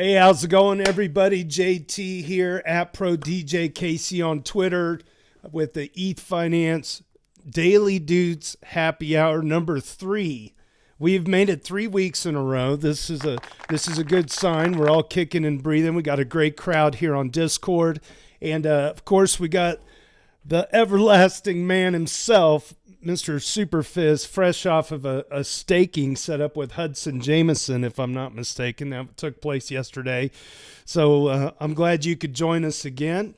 Hey, how's it going, everybody? JT here at Pro DJ Casey on Twitter with the ETH Finance Daily Doots Happy Hour number three. We've made it three weeks in a row. This is a this is a good sign. We're all kicking and breathing. We got a great crowd here on Discord, and uh, of course, we got the everlasting man himself, Mr. Superphiz, fresh off of a, a staking set up with Hudson Jameson, if I'm not mistaken. That took place yesterday. So uh, I'm glad you could join us again.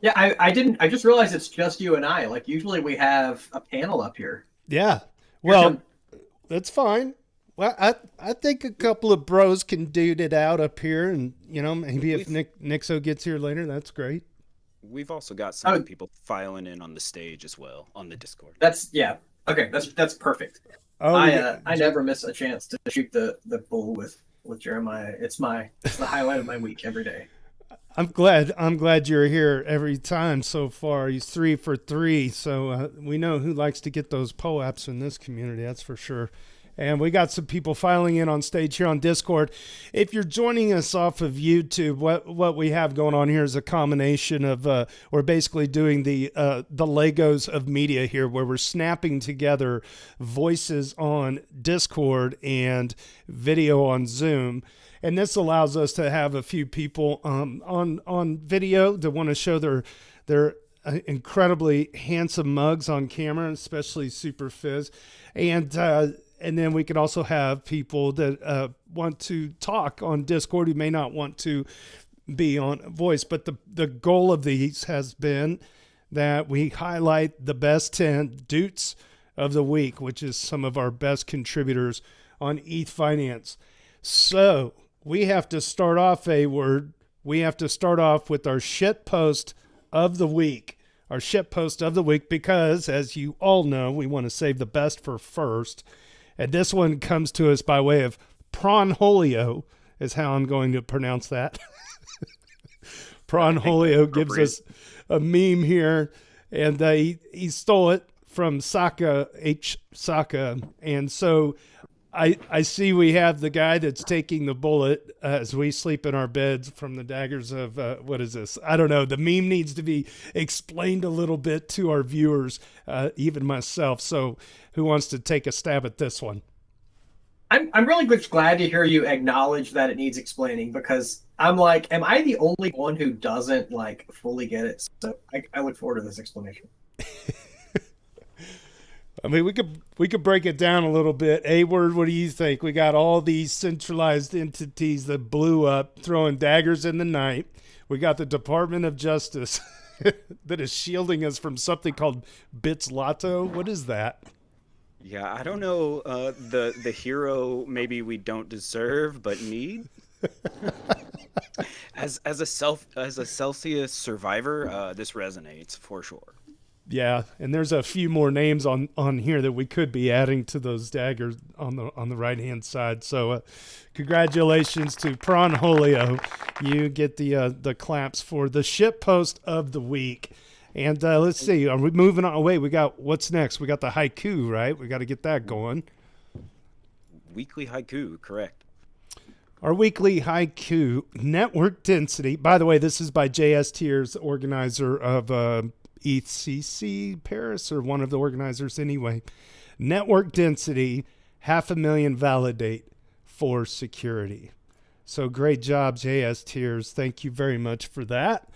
Yeah, I, I didn't. I just realized it's just you and I. Like usually we have a panel up here. Yeah. Well, that's fine. Well, I I think a couple of bros can dude it out up here, and you know maybe if Nick Nixo gets here later, that's great. We've also got some oh, people filing in on the stage as well on the Discord. That's yeah. Okay, that's that's perfect. Oh, I uh, I never miss a chance to shoot the the bull with with Jeremiah. It's my it's the highlight of my week every day. I'm glad. I'm glad you're here every time so far. He's three for three, so uh, we know who likes to get those POAPs in this community. That's for sure. And we got some people filing in on stage here on Discord. If you're joining us off of YouTube, what what we have going on here is a combination of uh, we're basically doing the uh, the Legos of media here, where we're snapping together voices on Discord and video on Zoom and this allows us to have a few people um, on on video that want to show their their uh, incredibly handsome mugs on camera, especially Superphiz, and uh, and then we can also have people that uh, want to talk on Discord who may not want to be on voice. But the the goal of these has been that we highlight the best ten doots of the week, which is some of our best contributors on ETH Finance. So we have to start off a word. We have to start off with our shit post of the week. Our shit post of the week because, as you all know, we want to save the best for first. And this one comes to us by way of Pronholio, is how I'm going to pronounce that. Pronholio gives us a meme here, and uh, he, he stole it from Saka H Saka, and so I, I see we have the guy that's taking the bullet as we sleep in our beds from the daggers of uh, what is this? I don't know. The meme needs to be explained a little bit to our viewers, uh, even myself. So, who wants to take a stab at this one? I'm I'm really glad to hear you acknowledge that it needs explaining because I'm like, am I the only one who doesn't like fully get it? So I, I look forward to this explanation. I mean, we could we could break it down a little bit. A word, what do you think? We got all these centralized entities that blew up, throwing daggers in the night. We got the Department of Justice that is shielding us from something called Bitzlato. What is that? Yeah, I don't know. Uh, the the hero maybe we don't deserve but need. as as a self as a Celsius survivor, uh, this resonates for sure. Yeah, and there's a few more names on on here that we could be adding to those daggers on the on the right hand side. So, uh, congratulations to Pronholio. You get the uh, the claps for the ship post of the week. And uh, let's see, are we moving on? Oh, wait, we got what's next? We got the haiku, right? We got to get that going. Weekly haiku, correct. Our weekly haiku network density. By the way, this is by JS Tiers, organizer of uh, ETHCC Paris or one of the organizers anyway. Network density, half a million validate for security. So great job, JS Tiers. Thank you very much for that.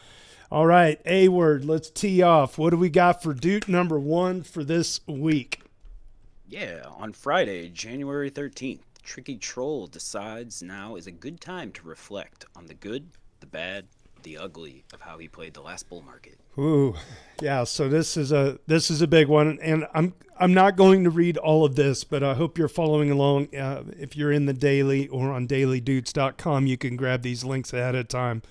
All right, A word, let's tee off. What do we got for Doot number one for this week? Yeah, on Friday, January 13th, Tricky Troll decides now is a good time to reflect on the good, the bad, the ugly of how he played the last bull market. Ooh, yeah. So this is a this is a big one, and I'm I'm not going to read all of this, but I hope you're following along. Uh, if you're in the daily or on dailydoots.com, you can grab these links ahead of time.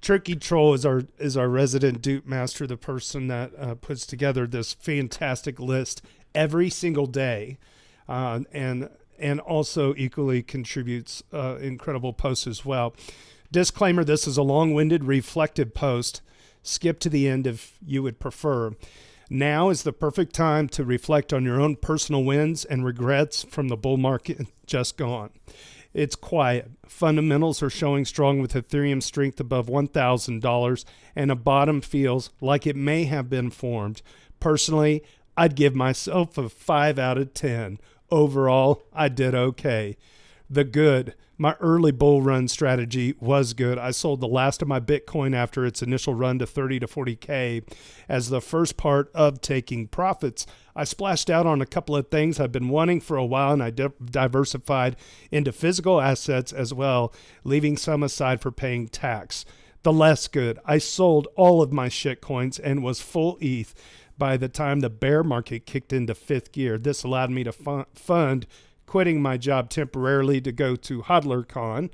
Tricky Troll is our is our resident doot master, the person that uh, puts together this fantastic list every single day, uh, and and also equally contributes uh, incredible posts as well. Disclaimer this is a long winded, reflective post. Skip to the end if you would prefer. Now is the perfect time to reflect on your own personal wins and regrets from the bull market just gone. It's quiet. Fundamentals are showing strong with Ethereum strength above $1,000, and a bottom feels like it may have been formed. Personally, I'd give myself a 5 out of 10. Overall, I did okay. The good. My early bull run strategy was good. I sold the last of my Bitcoin after its initial run to 30 to 40K as the first part of taking profits. I splashed out on a couple of things I've been wanting for a while and I di- diversified into physical assets as well, leaving some aside for paying tax. The less good. I sold all of my shit coins and was full ETH by the time the bear market kicked into fifth gear. This allowed me to fund quitting my job temporarily to go to HodlerCon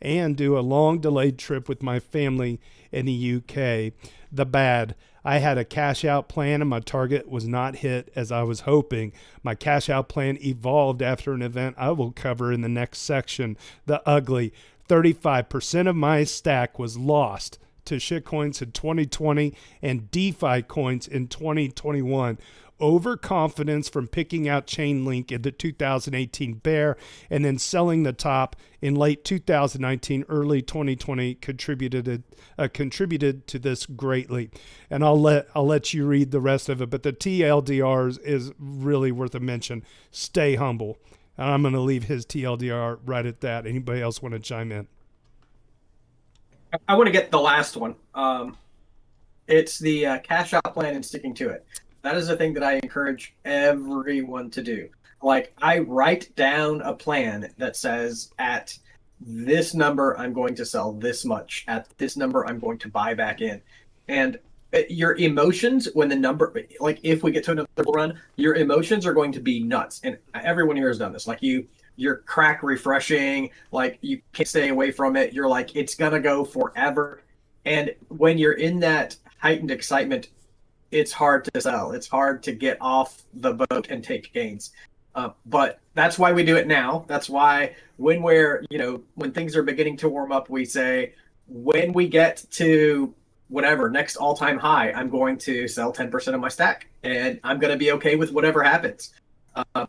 and do a long delayed trip with my family in the UK. The bad. I had a cash out plan and my target was not hit as I was hoping. My cash out plan evolved after an event I will cover in the next section. The ugly. 35% of my stack was lost to shitcoins in 2020 and DeFi coins in 2021 overconfidence from picking out Chainlink in the 2018 bear and then selling the top in late 2019, early 2020 contributed uh, contributed to this greatly. And I'll let I'll let you read the rest of it. But the TLDR is really worth a mention. Stay humble. And I'm going to leave his TLDR right at that. Anybody else want to chime in? I want to get the last one. Um, it's the uh, cash out plan and sticking to it. That is a thing that I encourage everyone to do. Like I write down a plan that says at this number I'm going to sell this much, at this number I'm going to buy back in. And uh, your emotions when the number like if we get to another run, your emotions are going to be nuts. And everyone here has done this. Like you you're crack refreshing, like you can't stay away from it. You're like it's going to go forever. And when you're in that heightened excitement, it's hard to sell. It's hard to get off the boat and take gains. Uh, but that's why we do it now. That's why when we're, you know, when things are beginning to warm up, we say, when we get to whatever next all time high, I'm going to sell 10% of my stack and I'm going to be okay with whatever happens. Uh,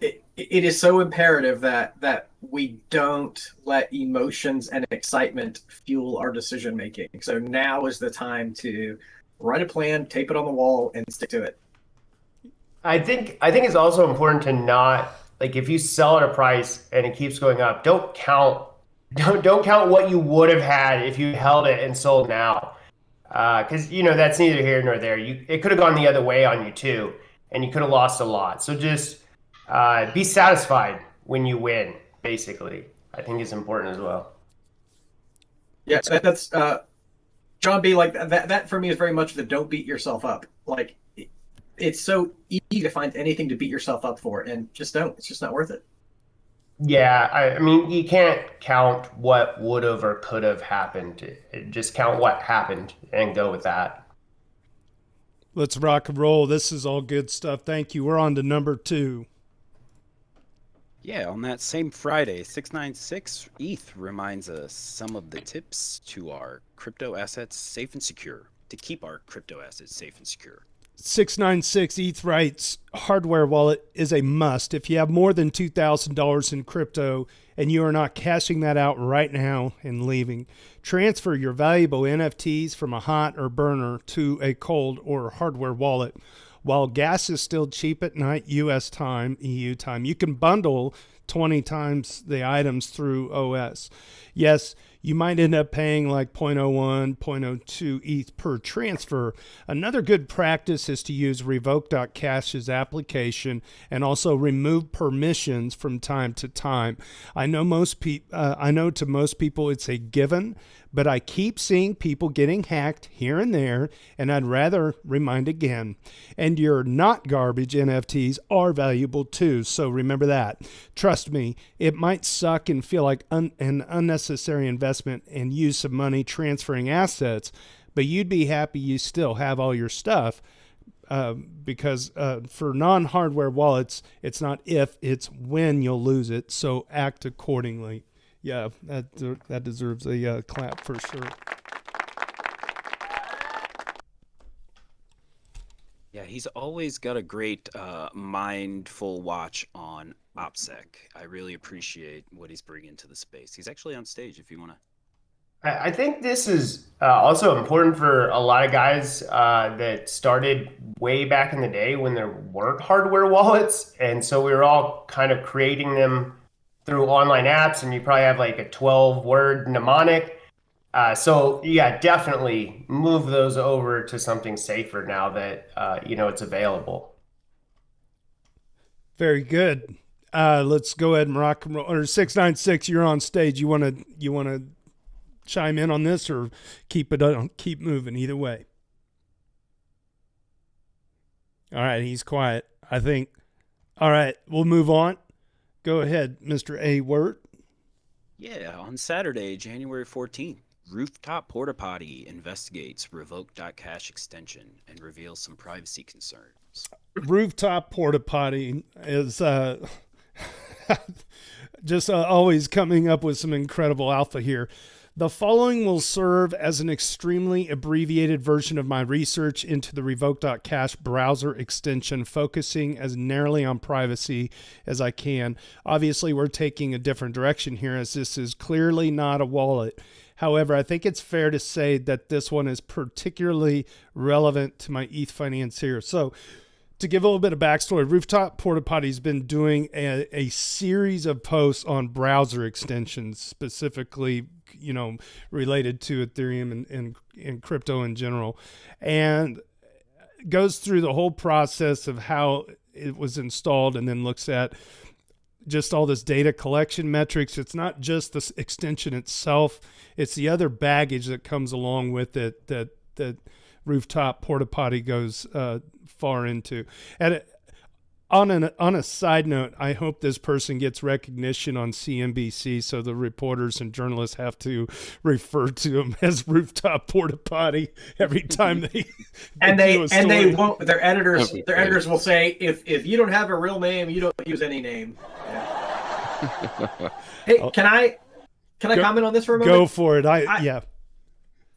it, it is so imperative that that we don't let emotions and excitement fuel our decision making. So now is the time to write a plan, tape it on the wall, and stick to it. I think I think it's also important to not like if you sell at a price and it keeps going up, don't count don't don't count what you would have had if you held it and sold now, because uh, you know that's neither here nor there. You it could have gone the other way on you too, and you could have lost a lot. So just uh, be satisfied when you win. Basically, I think is important as well. Yeah, that, that's uh, John B. Like that. That for me is very much the don't beat yourself up. Like it's so easy to find anything to beat yourself up for, and just don't. It's just not worth it. Yeah, I, I mean, you can't count what would have or could have happened. Just count what happened and go with that. Let's rock and roll. This is all good stuff. Thank you. We're on to number two. Yeah, on that same Friday, 696 ETH reminds us some of the tips to our crypto assets safe and secure, to keep our crypto assets safe and secure. 696 ETH writes hardware wallet is a must. If you have more than $2,000 in crypto and you are not cashing that out right now and leaving, transfer your valuable NFTs from a hot or burner to a cold or hardware wallet. While gas is still cheap at night, US time, EU time, you can bundle 20 times the items through OS. Yes, you might end up paying like 0.01, 0.02 ETH per transfer. Another good practice is to use revoke.cash's application and also remove permissions from time to time. I know most people uh, I know to most people it's a given, but I keep seeing people getting hacked here and there, and I'd rather remind again. And your not garbage NFTs are valuable too, so remember that. Trust me, it might suck and feel like un- an unnecessary investment and use of money transferring assets, but you'd be happy you still have all your stuff. Uh, because uh, for non hardware wallets, it's not if, it's when you'll lose it. So act accordingly yeah, that that deserves a uh, clap for sure. Yeah, he's always got a great uh, mindful watch on OPSEC. I really appreciate what he's bringing to the space. He's actually on stage if you want to. I I think this is uh, also important for a lot of guys uh, that started way back in the day when there weren't hardware wallets. And so we were all kind of creating them through online apps, and you probably have like a 12 word mnemonic. Uh, so yeah, definitely move those over to something safer now that uh, you know it's available. Very good. Uh, let's go ahead and rock and roll. Or six nine six, you're on stage. You want to you want to chime in on this or keep it on, keep moving either way. All right, he's quiet. I think. All right, we'll move on. Go ahead, Mr. A. Word. Yeah, on Saturday, January 14th, Rooftop Porta Potty investigates revoke.cash extension and reveals some privacy concerns. Rooftop porta potty is uh, just uh, always coming up with some incredible alpha here. The following will serve as an extremely abbreviated version of my research into the revoke.cash browser extension, focusing as narrowly on privacy as I can. Obviously, we're taking a different direction here as this is clearly not a wallet. However, I think it's fair to say that this one is particularly relevant to my ETH financier. So, to give a little bit of backstory, Rooftop Porta Potty's been doing a, a series of posts on browser extensions, specifically, you know, related to Ethereum and, and, and crypto in general, and goes through the whole process of how it was installed and then looks at just all this data collection metrics. It's not just this extension itself, it's the other baggage that comes along with it that, that, rooftop porta potty goes uh, far into. And it, on an on a side note, I hope this person gets recognition on CNBC, so the reporters and journalists have to refer to him as rooftop porta potty every time they. and they a and they won't. Their editors, That'd their editors will say, if if you don't have a real name, you don't use any name. Yeah. hey, can I can I Go- comment on this for a moment? go for it. I, I- yeah.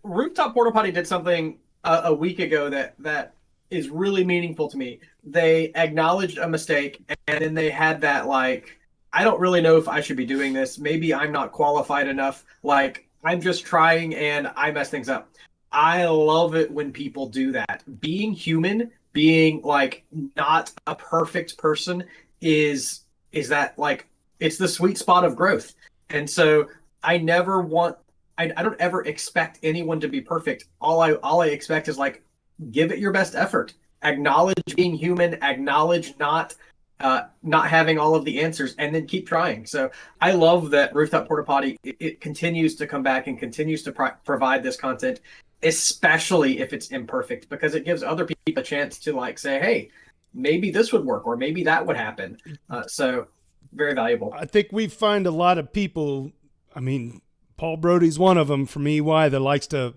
Rooftop Porta Potty did something a, a week ago that that is really meaningful to me. They acknowledged a mistake, and then they had that like, I don't really know if I should be doing this. Maybe I'm not qualified enough. Like I'm just trying, and I mess things up. I love it when people do that. Being human, being like not a perfect person, is is that like it's the sweet spot of growth. And so I never want I, I don't ever expect anyone to be perfect. All I all I expect is like give it your best effort. Acknowledge being human. Acknowledge not uh, not having all of the answers, and then keep trying. So I love that Rooftop Porta Potty. It, it continues to come back and continues to pro- provide this content, especially if it's imperfect, because it gives other people a chance to like say, hey, maybe this would work, or maybe that would happen. Uh, so very valuable. I think we find a lot of people. I mean, Paul Brody's one of them from EY that likes to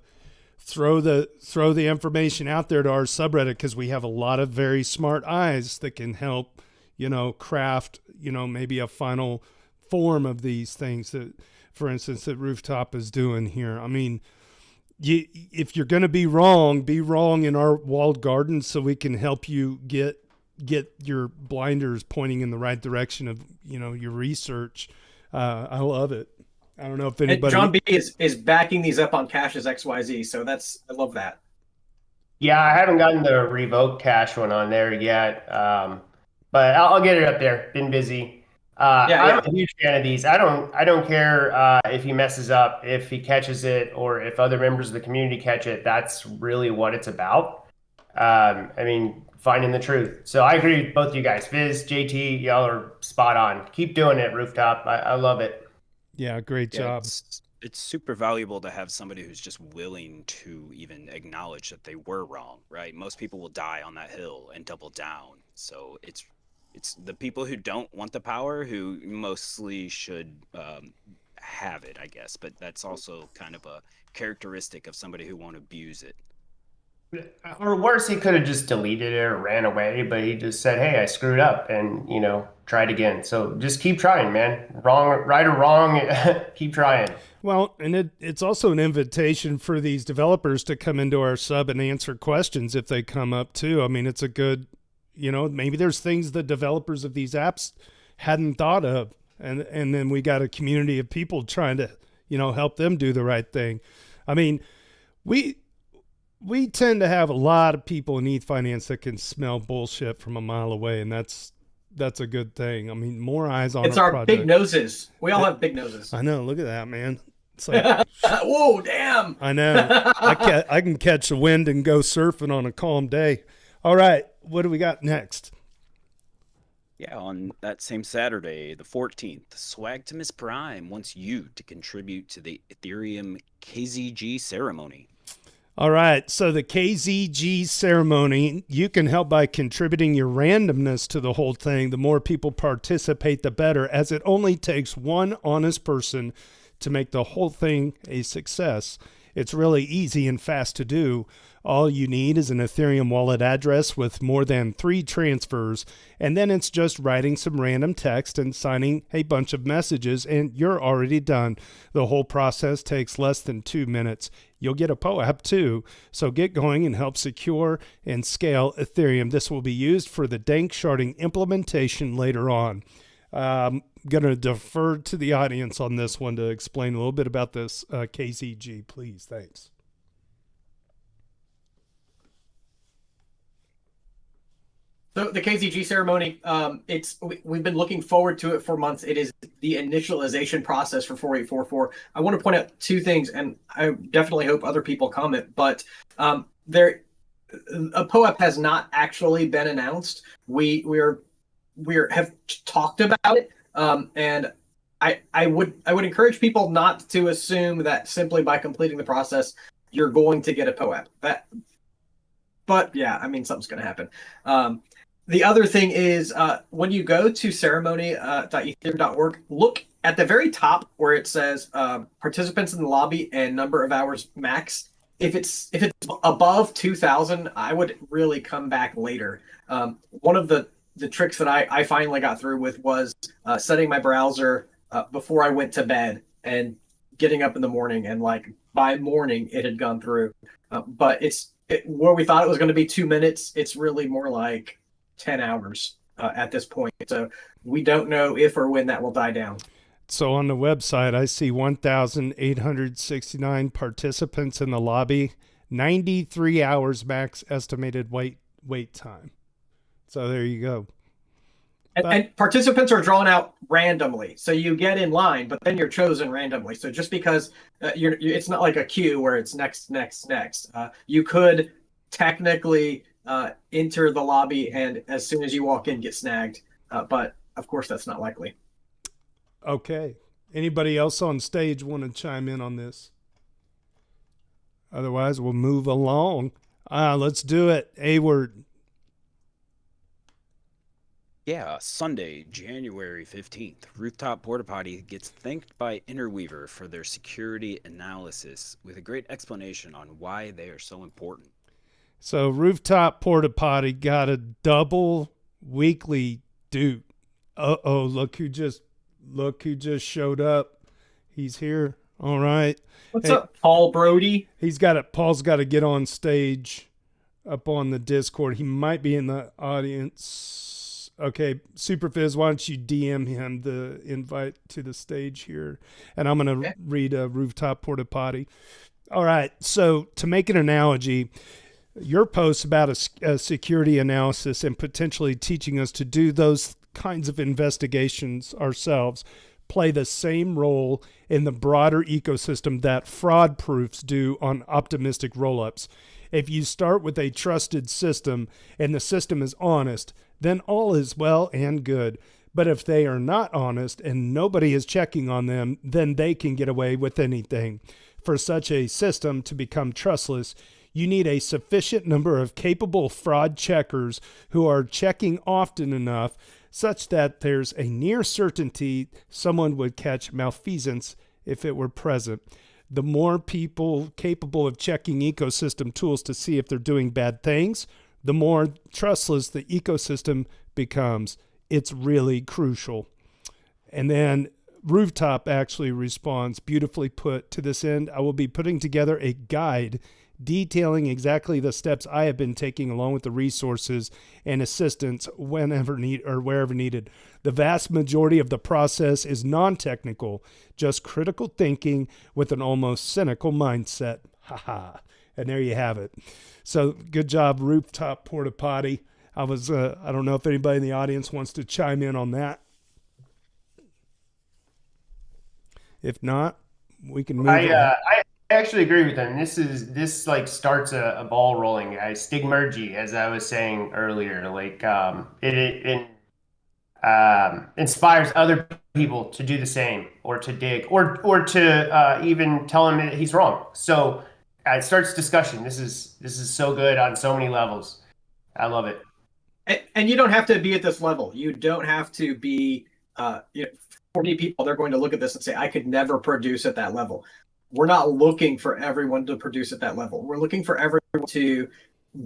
throw the throw the information out there to our subreddit because we have a lot of very smart eyes that can help, you know, craft, you know, maybe a final form of these things that, for instance, that Rooftop is doing here. I mean. You, if you're going to be wrong, be wrong in our walled garden so we can help you get get your blinders pointing in the right direction of you know your research. Uh, I love it. I don't know if And anybody. John B is, is backing these up on Cash as XYZ, so that's I love that. Yeah, I haven't gotten the revoke cash one on there yet, um, but I'll, I'll get it up there. Been busy. Uh, Yeah, I'm yeah. a huge fan of these. I don't I don't care uh, if he messes up, if he catches it, or if other members of the community catch it. That's really what it's about. Um, I mean, finding the truth. So I agree with both you guys. Viz, JT, y'all are spot on. Keep doing it, rooftop. I, I love it. Yeah, great Yeah, job. It's, it's super valuable to have somebody who's just willing to even acknowledge that they were wrong, right? Most people will die on that hill and double down. So it's it's the people who don't want the power who mostly should um, have it, I guess. But that's also kind of a characteristic of somebody who won't abuse it. Or worse, he could have just deleted it or ran away, but he just said, "Hey, I screwed up," and you know, tried again. So just keep trying, man. Wrong, right or wrong, keep trying. Well, and it, it's also an invitation for these developers to come into our sub and answer questions if they come up too. I mean, it's a good, you know, maybe there's things the developers of these apps hadn't thought of. And and then we got a community of people trying to, you know, help them do the right thing. I mean, we we tend to have a lot of people in ETH finance that can smell bullshit from a mile away, and that's that's a good thing. I mean, more eyes on It's our, our project. big noses. We all have big noses. I know. Look at that, man. It's like Whoa, damn. I know. I can I can catch the wind and go surfing on a calm day. All right, what do we got next? Yeah, on that same Saturday, the 14th, Swagtimus Prime wants you to contribute to the Ethereum KZG ceremony. All right, so the KZG ceremony, you can help by contributing your randomness to the whole thing. The more people participate, the better, as it only takes one honest person to make the whole thing a success. It's really easy and fast to do. All you need is an Ethereum wallet address with more than three transfers, and then it's just writing some random text and signing a bunch of messages, and you're already done. The whole process takes less than two minutes. You'll get a POAP too, so get going and help secure and scale Ethereum. This will be used for the Danksharding implementation later on. I'm going to defer to the audience on this one to explain a little bit about this uh, KZG, please. Thanks. So the KZG ceremony, um, it's we, we've been looking forward to it for months. It is the initialization process for 4844. I want to point out two things, and I definitely hope other people comment. But um, there, a POAP has not actually been announced. We we're we are have talked about it, um, and I I would I would encourage people not to assume that simply by completing the process you're going to get a POAP. That, but yeah, I mean something's going to happen. Um, the other thing is uh, when you go to ceremony.ethereum.org, uh, look at the very top where it says uh, participants in the lobby and number of hours max. If it's if it's above two thousand, I would really come back later. Um, one of the the tricks that I, I finally got through with was uh, setting my browser uh, before I went to bed and getting up in the morning and like by morning it had gone through. Uh, but it's it, where we thought it was going to be two minutes. It's really more like 10 hours uh, at this point. So we don't know if or when that will die down. So on the website, I see 1,869 participants in the lobby, 93 hours max estimated wait wait time. So there you go. And, But- and participants are drawn out randomly, so you get in line, but then you're chosen randomly. So just because uh, you're, you it's not like a queue where it's next, next, next. Uh, you could technically uh, enter the lobby, and as soon as you walk in, get snagged. Uh, but of course, that's not likely. Okay. Anybody else on stage want to chime in on this? Otherwise, we'll move along. Ah, let's do it. A word. Yeah, Sunday, January 15th, Rooftop Porta Potty gets thanked by Interweaver for their security analysis with a great explanation on why they are so important. So rooftop porta potty got a double weekly doot. Uh oh, look who just look who just showed up. He's here. All right. What's Hey. up, Paul Brody? He's got it. Paul's got to get on stage up on the Discord. He might be in the audience. Okay, Super Superphiz, why don't you DM him the invite to the stage here? And I'm going to Okay. read a rooftop porta potty. All right. So, to make an analogy, your post about a security analysis and potentially teaching us to do those kinds of investigations ourselves play the same role in the broader ecosystem that fraud proofs do on optimistic rollups. If you start with a trusted system and the system is honest, then all is well and good. But if they are not honest and nobody is checking on them, then they can get away with anything. For such a system to become trustless, you need a sufficient number of capable fraud checkers who are checking often enough such that there's a near certainty someone would catch malfeasance if it were present. The more people capable of checking ecosystem tools to see if they're doing bad things, the more trustless the ecosystem becomes. It's really crucial. And then Rooftop actually responds, beautifully put. To this end, I will be putting together a guide detailing exactly the steps I have been taking along with the resources and assistance whenever need or wherever needed. The vast majority of the process is non-technical, just critical thinking with an almost cynical mindset. Haha. and there you have it. So good job, rooftop porta potty. I was uh, I don't know if anybody in the audience wants to chime in on that. If not, we can move. I, on. uh, I actually agree with them. This is this like starts a, a ball rolling, guys. Stigmergy, as I was saying earlier, like um, it, it, it um, inspires other people to do the same, or to dig, or or to uh, even tell him that he's wrong. So uh, it starts discussion. This is this is so good on so many levels. I love it. And, and you don't have to be at this level. You don't have to be. Uh, you know, 40 people, they're going to look at this and say, I could never produce at that level. We're not looking for everyone to produce at that level. We're looking for everyone to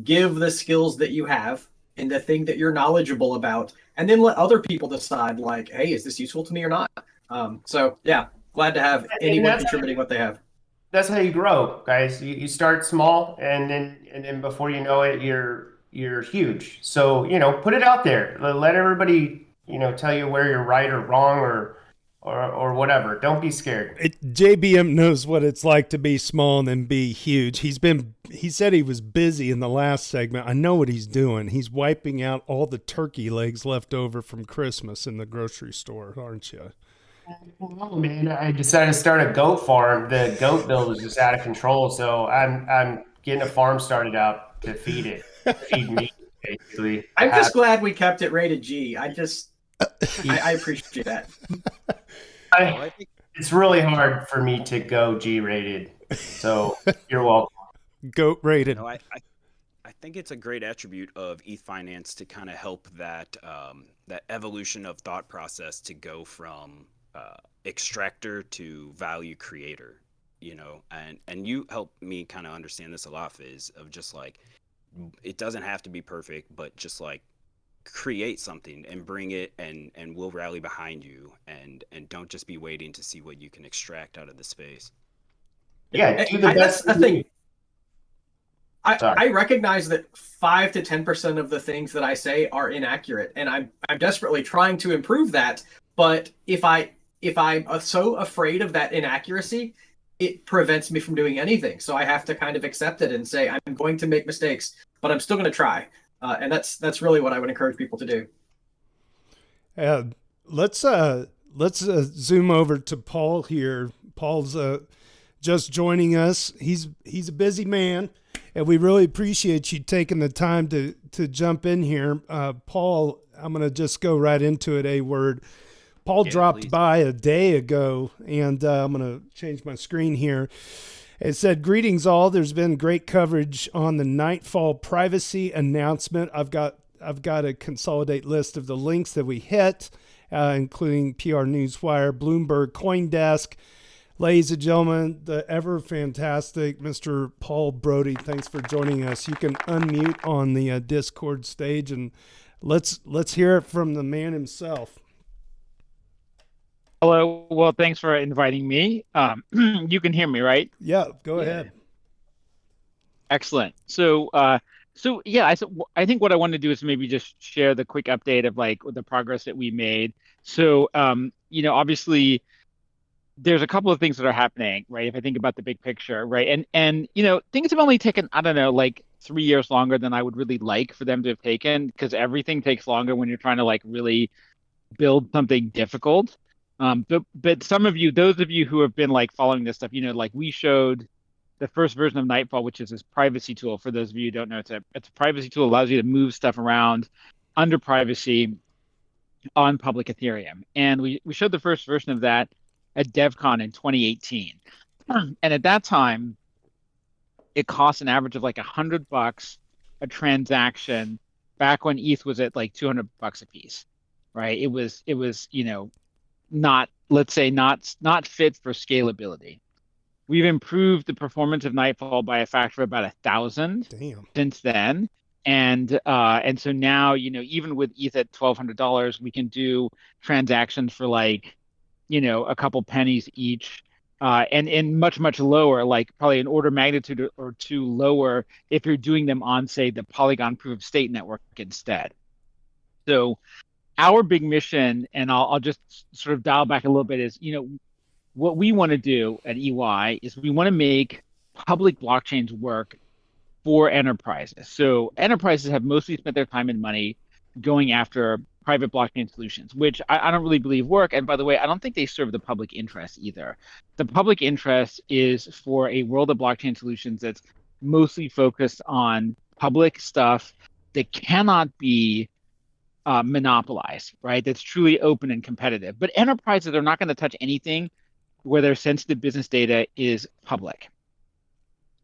give the skills that you have and the thing that you're knowledgeable about, and then let other people decide, like, hey, is this useful to me or not? Um, so, yeah, glad to have anyone contributing what they have. That's how you grow, guys. You, you start small, and then and then before you know it, you're you're huge. So you know, put it out there. Let everybody you know tell you where you're right or wrong or or or whatever. Don't be scared. It, JBM knows what it's like to be small and then be huge. He's been he said he was busy in the last segment. I know what he's doing. He's wiping out all the turkey legs left over from Christmas in the grocery store, aren't you? Oh man, I decided to start a goat farm. The goat bill was just out of control, so I'm I'm getting a farm started up to feed it, feed me basically. I'm just glad we kept it rated G. I just I, I appreciate that. I, it's really hard for me to go G rated. So you're welcome. Goat rated. No, I, I, I think it's a great attribute of ETH Finance to kind of help that um, that evolution of thought process to go from uh, extractor to value creator. You know, and and you help me kind of understand this a lot, Phiz, of just like it doesn't have to be perfect, but just like create something and bring it and and we'll rally behind you and and don't just be waiting to see what you can extract out of the space yeah do the I, best that's the thing I, I recognize that five to ten percent of the things that I say are inaccurate, and I'm I'm desperately trying to improve that. But if I if I'm uh, so afraid of that inaccuracy, it prevents me from doing anything. So I have to kind of accept it and say I'm going to make mistakes, but I'm still going to try uh, and that's that's really what I would encourage people to do. Uh, let's uh, let's uh, zoom over to Paul here. Paul's uh, just joining us. He's he's a busy man, and we really appreciate you taking the time to to jump in here. Uh, Paul, I'm going to just go right into it. A word. Paul yeah, dropped please. by a day ago, and uh, I'm going to change my screen here. It said, Greetings all. There's been great coverage on the Nightfall privacy announcement. I've got I've got a consolidate list of the links that we hit, uh, including PR Newswire, Bloomberg, Coindesk. Ladies and gentlemen, the ever fantastic Mr. Paul Brody. Thanks for joining us. You can unmute on the uh, Discord stage and let's let's hear it from the man himself. Hello. Well, thanks for inviting me. Um, you can hear me, right? Yeah. Go yeah. ahead. Excellent. So, uh, so yeah, I I think what I want to do is maybe just share the quick update of like the progress that we made. So, um, you know, obviously, there's a couple of things that are happening, right? If I think about the big picture, right? And and you know, things have only taken I don't know, like three years longer than I would really like for them to have taken, because everything takes longer when you're trying to like really build something difficult. Um, but but some of you, those of you who have been like following this stuff, you know, like we showed the first version of Nightfall, which is this privacy tool. For those of you who don't know, it's a it's a privacy tool allows you to move stuff around under privacy on public Ethereum. And we we showed the first version of that at DevCon in 2018. And at that time, it cost an average of like a hundred bucks a transaction back when ETH was at like 200 bucks a piece, right? It was it was you know not let's say not not fit for scalability. We've improved the performance of Nightfall by a factor of about a thousand since then, and uh, and so now you know even with ETH at twelve hundred dollars, we can do transactions for like you know a couple pennies each. uh, and and much much lower, like probably an order magnitude or two lower if you're doing them on say the Polygon proof of stake network instead. So our big mission, and I'll, I'll just sort of dial back a little bit, is you know what we want to do at EY is we want to make public blockchains work for enterprises. So enterprises have mostly spent their time and money going after private blockchain solutions, which I, I, don't really believe work. And by the way, I don't think they serve the public interest either. The public interest is for a world of blockchain solutions that's mostly focused on public stuff that cannot be uh, right? That's truly open and competitive. But enterprises are not going to touch anything where their sensitive business data is public.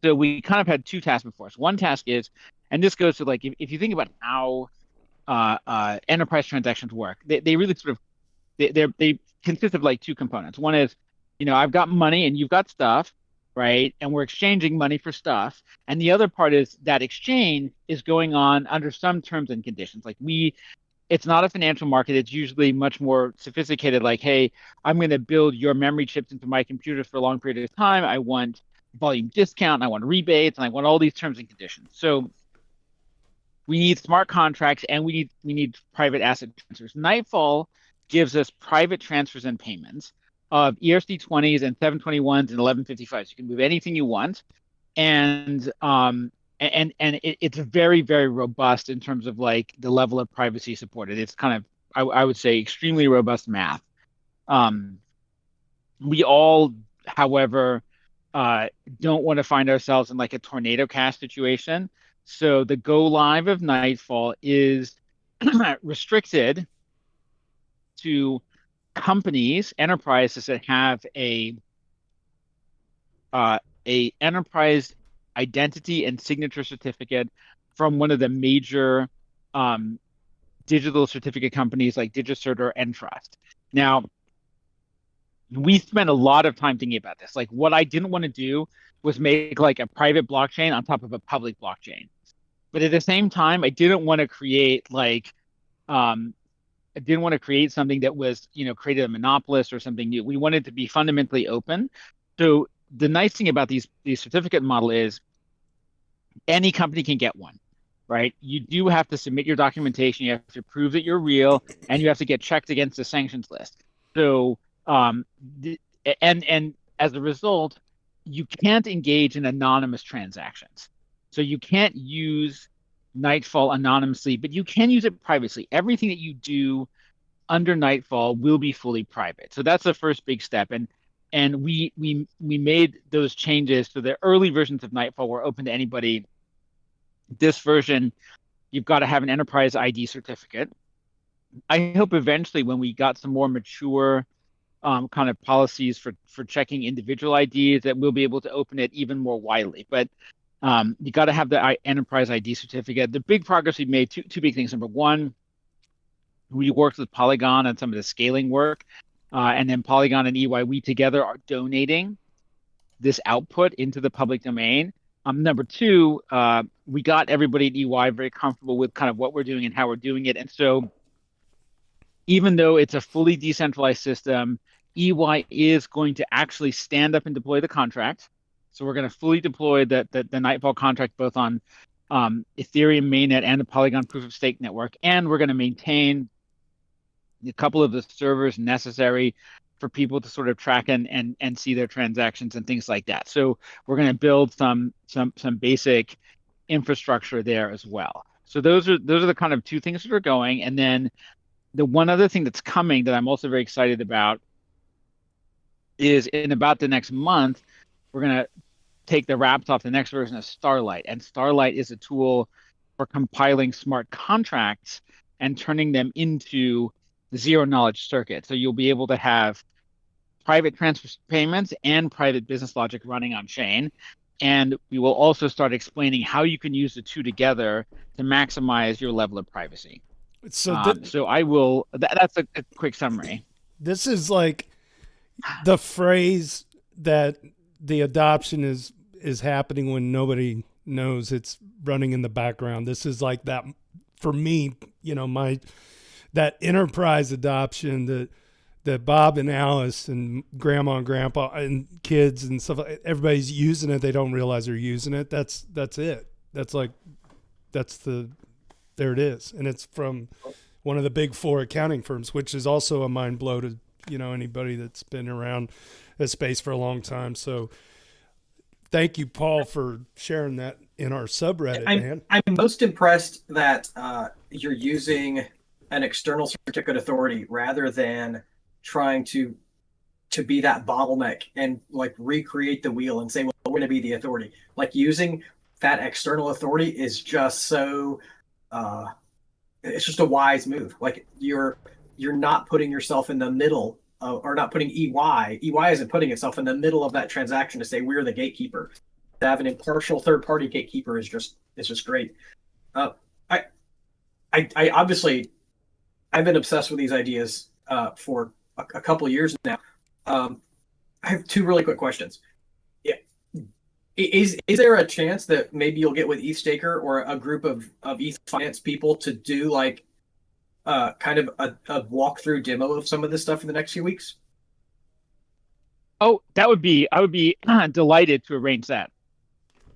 So we kind of had two tasks before us. One task is, and this goes to like, if, if you think about how uh, uh, enterprise transactions work, they, they really sort of, they, they consist of like two components. One is, you know, I've got money and you've got stuff, right? And we're exchanging money for stuff. And the other part is that exchange is going on under some terms and conditions. Like we it's not a financial market. It's usually much more sophisticated, like, hey, I'm going to build your memory chips into my computer for a long period of time. I want volume discount, I want rebates, and I want all these terms and conditions. So we need smart contracts and we need we need private asset transfers. Nightfall gives us private transfers and payments of ERC20s and 721s and 1155s. You can move anything you want. And um, and and it, it's very very robust in terms of like the level of privacy supported. It's kind of I, I would say extremely robust math. Um, we all, however, uh, don't want to find ourselves in like a tornado cash situation. So the go live of Nightfall is restricted to companies, enterprises that have a uh, a enterprise identity and signature certificate from one of the major um, digital certificate companies like DigiCert or Entrust. Now, we spent a lot of time thinking about this. Like, what I didn't want to do was make like a private blockchain on top of a public blockchain. But at the same time, I didn't want to create like, um, I didn't want to create something that was, you know, created a monopolist or something new. We wanted to be fundamentally open. So the nice thing about these these certificate model is any company can get one right? You do have to submit your documentation. You have to prove that you're real and you have to get checked against the sanctions list. So um and and as a result you can't engage in anonymous transactions. So you can't use nightfall anonymously but you can use it privately. Everything that you do under nightfall will be fully private. So that's the first big step. And and we we we made those changes. So the early versions of nightfall were open to anybody this version you've got to have an enterprise id certificate. I hope eventually when we got some more mature um, kind of policies for for checking individual ids that we'll be able to open it even more widely. But um, you got to have the enterprise id certificate. The big progress we've made two, two big things. Number one we worked with polygon on some of the scaling work uh, and then Polygon and EY, we together are donating this output into the public domain. Um, number two, uh, we got everybody at EY very comfortable with kind of what we're doing and how we're doing it. And so, even though it's a fully decentralized system, EY is going to actually stand up and deploy the contract. So we're going to fully deploy the, the, the Nightfall contract both on um, Ethereum mainnet and the Polygon proof of stake network. And we're going to maintain a couple of the servers necessary for people to sort of track and and and see their transactions and things like that. So we're going to build some some some basic infrastructure there as well. So those are those are the kind of two things that are going, and then the one other thing that's coming that I'm also very excited about is in about the next month we're to take the wraps off the next version of Starlight, and Starlight is a tool for compiling smart contracts and turning them into zero knowledge circuit. So you'll be able to have private transfer payments and private business logic running on chain. And we will also start explaining how you can use the two together to maximize your level of privacy. So, um, so I will. That, that's a, a quick summary. This is like the phrase that the adoption is is happening when nobody knows it's running in the background. This is like that for me. You know, my that enterprise adoption, the that Bob and Alice and Grandma and Grandpa and kids and stuff. Everybody's using it. They don't realize they're using it. That's that's it. That's like that's the there it is, and it's from one of the big four accounting firms, which is also a mind blow to you know anybody that's been around this space for a long time. So thank you, Paul, for sharing that in our subreddit, I'm, man. I'm most impressed that uh, you're using an external certificate authority rather than trying to to be that bottleneck and like recreate the wheel and say, well, we're going to be the authority. Like using that external authority is just so uh, it's just a wise move. Like you're you're not putting yourself in the middle of, or not putting EY. EY isn't putting itself in the middle of that transaction to say we're the gatekeeper. To have an impartial third party gatekeeper is just is just great. Uh, I, I I obviously I've been obsessed with these ideas uh, for a, a couple of years now. Um, I have two really quick questions. Yeah. Is is there a chance that maybe you'll get with EthStaker or a group of of ETH finance people to do like uh, kind of a, a walkthrough demo of some of this stuff in the next few weeks? Oh, that would be I would be delighted to arrange that.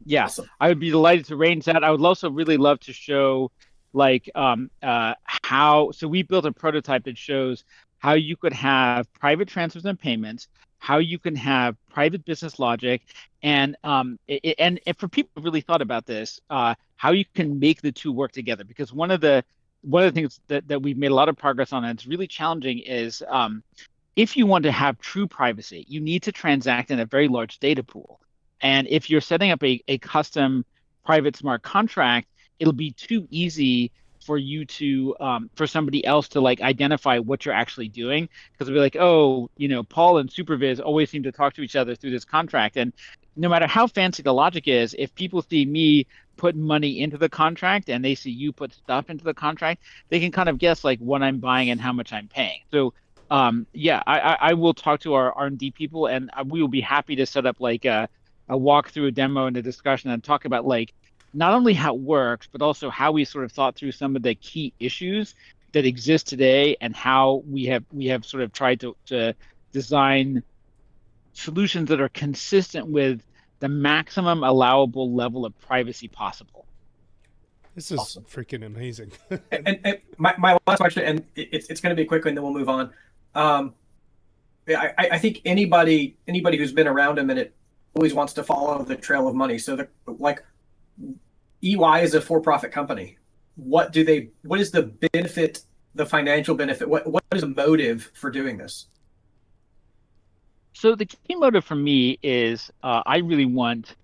Yeah, Awesome. I would be delighted to arrange that. I would also really love to show like um uh how so we built a prototype that shows how you could have private transfers and payments, how you can have private business logic, and um it, and, for people who really thought about this, uh how you can make the two work together. Because one of the one of the things that, that we've made a lot of progress on and it's really challenging is um if you want to have true privacy, you need to transact in a very large data pool. And if you're setting up a, a custom private smart contract, it'll be too easy for you to um, for somebody else to like identify what you're actually doing because it'll be like oh you know paul and Superphiz always seem to talk to each other through this contract. And no matter how fancy the logic is if people see me put money into the contract and they see you put stuff into the contract they can kind of guess like what i'm buying and how much i'm paying. So um, yeah I, I, I will talk to our r&d people and uh, we will be happy to set up like a, a walkthrough a demo and a discussion and talk about like not only how it works, but also how we sort of thought through some of the key issues that exist today and how we have we have sort of tried to, to design solutions that are consistent with the maximum allowable level of privacy possible. This is Awesome. freaking amazing. and, and, and my, my last question, and it's, it's going to be quick, and then we'll move on. Um, yeah, I, I think anybody anybody who's been around a minute always wants to follow the trail of money. So, the, like, EY is a for-profit company. What do they? What is the benefit? The financial benefit. What what is the motive for doing this? So the key motive for me is uh, I really want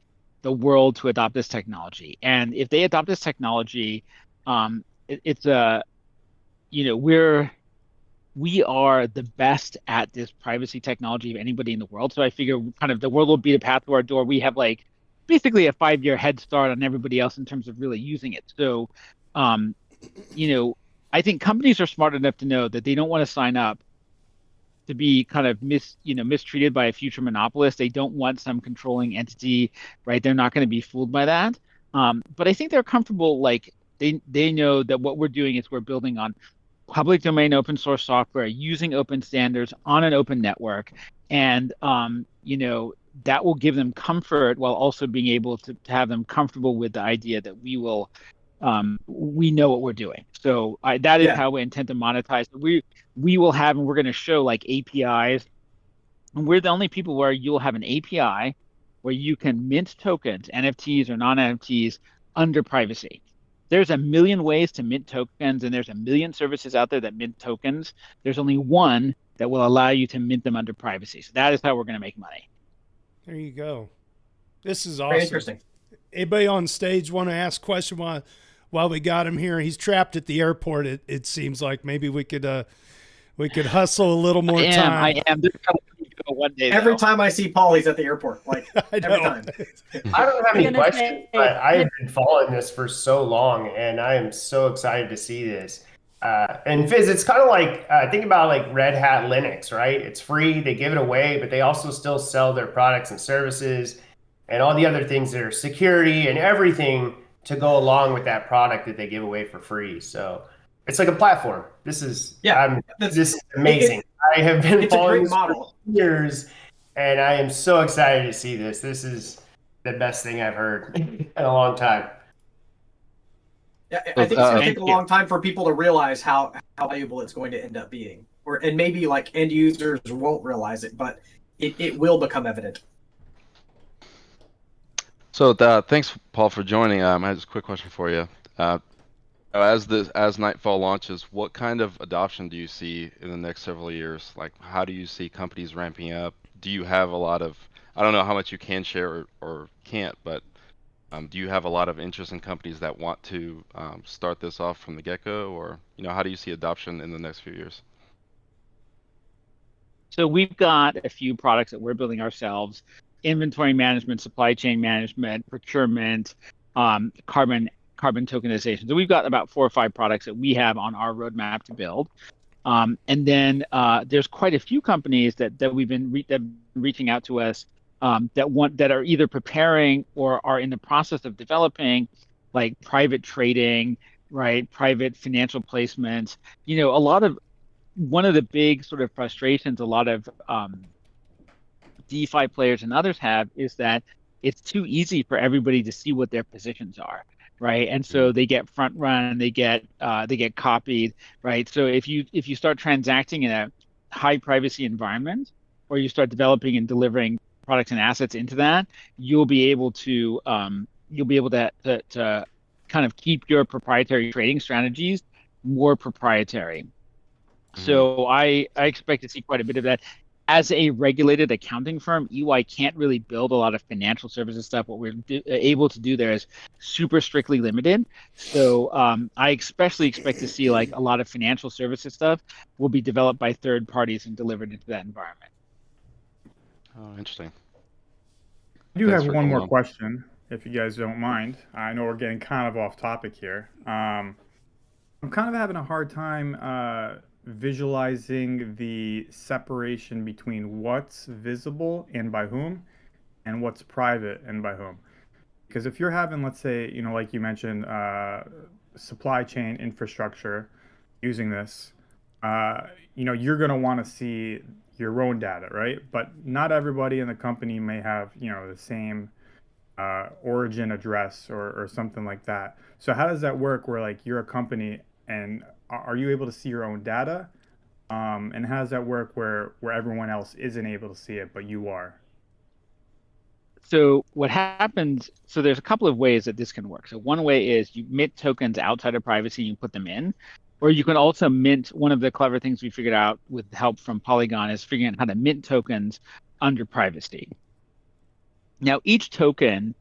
the world to adopt this technology, and if they adopt this technology, um, it, it's a, you know, we're we are the best at this privacy technology of anybody in the world. So I figure kind of the world will be the path to our door. We have like basically a five year head start on everybody else in terms of really using it. So, um, you know, I think companies are smart enough to know that they don't want to sign up to be kind of mis you know mistreated by a future monopolist. They don't want some controlling entity, right? They're not going to be fooled by that. Um, but I think they're comfortable, like they they know that what we're doing is we're building on public domain open source software using open standards on an open network, and um, you know that will give them comfort while also being able to, to have them comfortable with the idea that we will um, we know what we're doing. So I, that is Yeah. how we intend to monetize. We we will have, and we're going to show like APIs, and we're the only people where you'll have an API where you can mint tokens, NFTs or non-NFTs, under privacy. There's a million ways to mint tokens, and there's a million services out there that mint tokens. There's only one that will allow you to mint them under privacy. So that is how we're going to make money. There you go. This is awesome. Very awesome. interesting. Anybody on stage want to ask a question while while we got him here? He's trapped at the airport. It it seems like maybe we could uh we could hustle a little more I am. time. I am. This is how we go one day. Every though. time I see Paul, he's at the airport. Like I every time. I don't have any questions, say- but I've been following this for so long, and I am so excited to see this. Uh, and Phiz, it's kind of like uh, think about like Red Hat Linux, right? It's free; they give it away, but they also still sell their products and services, and all the other things that are security and everything to go along with that product that they give away for free. So it's like a platform. This is Yeah, I'm, this is amazing. I have been following this for years, and I am so excited to see this. This is the best thing I've heard in a long time. Yeah, I think it's uh, going to take a long time for people to realize how how valuable it's going to end up being, or and maybe like end users won't realize it, but it, it will become evident. So uh, thanks, Paul, for joining. Um, I have just a quick question for you. Uh, as the as Nightfall launches, what kind of adoption do you see in the next several years? Like, how do you see companies ramping up? Do you have a lot of I don't know how much you can share or, or can't, but um, do you have a lot of interest in companies that want to um, start this off from the get-go, or you know, how do you see adoption in the next few years? So we've got a few products that we're building ourselves: inventory management, supply chain management, procurement, um, carbon carbon tokenization. So we've got about four or five products that we have on our roadmap to build. Um, and then uh, there's quite a few companies that that we've been re- that reaching out to us um, that want that are either preparing or are in the process of developing, like private trading, right? Private financial placements. You know, a lot of one of the big sort of frustrations a lot of um, DeFi players and others have is that it's too easy for everybody to see what their positions are, right? And so they get front run, they get uh, they get copied, right? So if you if you start transacting in a high privacy environment, or you start developing and delivering products and assets into that, you'll be able to um, you'll be able to, to to kind of keep your proprietary trading strategies more proprietary. So I, I expect to see quite a bit of that. As a regulated accounting firm, EY can't really build a lot of financial services stuff. What we're do, able to do there is super strictly limited. So um, I especially expect to see like a lot of financial services stuff will be developed by third parties and delivered into that environment. Oh, interesting. I do Thanks have one more on. question, if you guys don't mind. I know we're getting kind of off topic here. Um, I'm kind of having a hard time uh, visualizing the separation between what's visible and by whom, and what's private and by whom. Because if you're having, let's say, you know, like you mentioned, uh, supply chain infrastructure using this, uh, you know, you're going to want to see your own data, right? But not everybody in the company may have, you know, the same uh, origin address or, or something like that. So how does that work where like you're a company and are you able to see your own data? Um, and how does that work where, where everyone else isn't able to see it, but you are? So what happens? So there's a couple of ways that this can work. So one way is you mint tokens outside of privacy, and you put them in, or you can also mint. One of the clever things we figured out with help from Polygon is figuring out how to mint tokens under privacy. Now each token,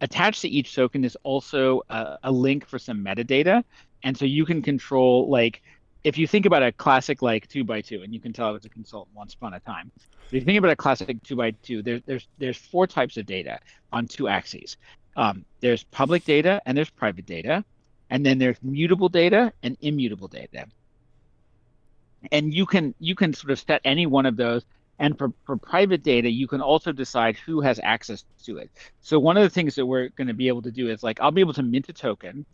attached to each token is also a, a link for some metadata, and so you can control like if you think about a classic like two by two, and you can tell I was a consultant once upon a time. If you think about a classic two by two, there, there's there's four types of data on two axes. Um, there's public data and there's private data, and then there's mutable data and immutable data. And you can you can sort of set any one of those. And for, for private data, you can also decide who has access to it. So one of the things that we're going to be able to do is like I'll be able to mint a token,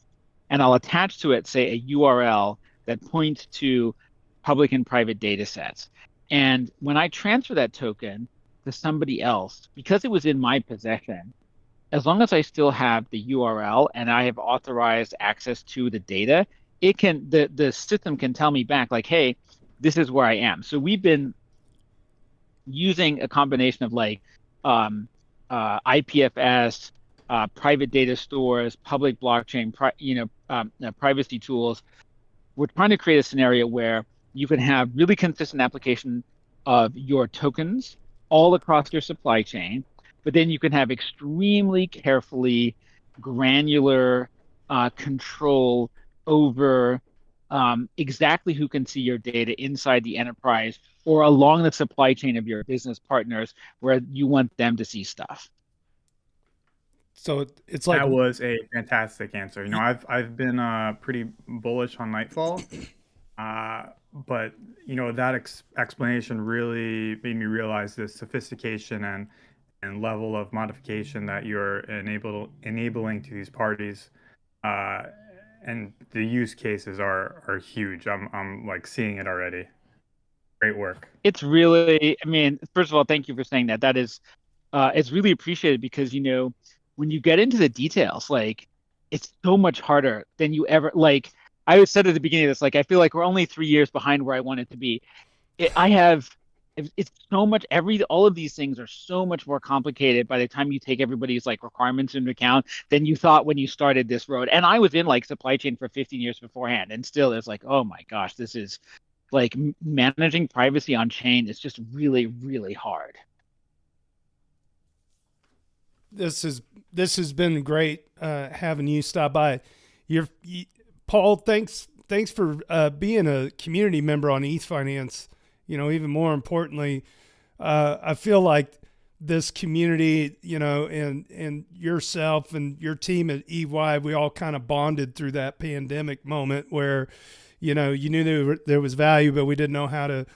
and I'll attach to it, say, a URL that points to public and private data sets. And when I transfer that token to somebody else, because it was in my possession, as long as I still have the URL and I have authorized access to the data, it can the the system can tell me back like, hey, this is where I am. So we've been using a combination of like um, uh, IPFS, uh, private data stores, public blockchain, pri- you know, um, uh, privacy tools. We're trying to create a scenario where you can have really consistent application of your tokens all across your supply chain, but then you can have extremely carefully granular uh, control over um, exactly who can see your data inside the enterprise or along the supply chain of your business partners where you want them to see stuff. So it's like that was a fantastic answer. You know, I've I've been uh, pretty bullish on Nightfall, uh, but you know that ex- explanation really made me realize the sophistication and and level of modification that you're enable enabling to these parties, uh, and the use cases are are huge. I'm I'm like seeing it already. Great work. it's really i mean first of all thank you for saying that that is uh it's really appreciated because you know when you get into the details like it's so much harder than you ever like i said at the beginning of this like i feel like we're only three years behind where i wanted to be it, i have it's- so much every all of these things are so much more complicated by the time you take everybody's like requirements into account than you thought when you started this road and i was in like supply chain for 15 years beforehand and still it's like oh my gosh this is like managing privacy on chain is just really really hard this is this has been great uh, having you stop by. You're you, Paul. Thanks thanks for uh, being a community member on ETH Finance. You know, even more importantly, uh, I feel like this community, you know, and and yourself and your team at EY, we all kind of bonded through that pandemic moment where, you know, you knew there, there was value, but we didn't know how to,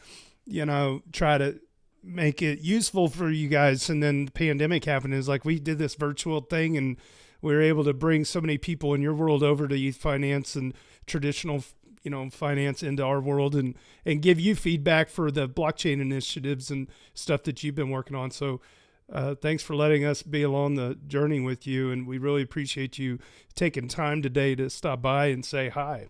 you know, try to make it useful for you guys. And then the pandemic happened. It's like we did this virtual thing and we were able to bring so many people in your world over to ETH Finance and traditional, you know, finance into our world and, and give you feedback for the blockchain initiatives and stuff that you've been working on. So, uh, thanks for letting us be along the journey with you. And we really appreciate you taking time today to stop by and say hi.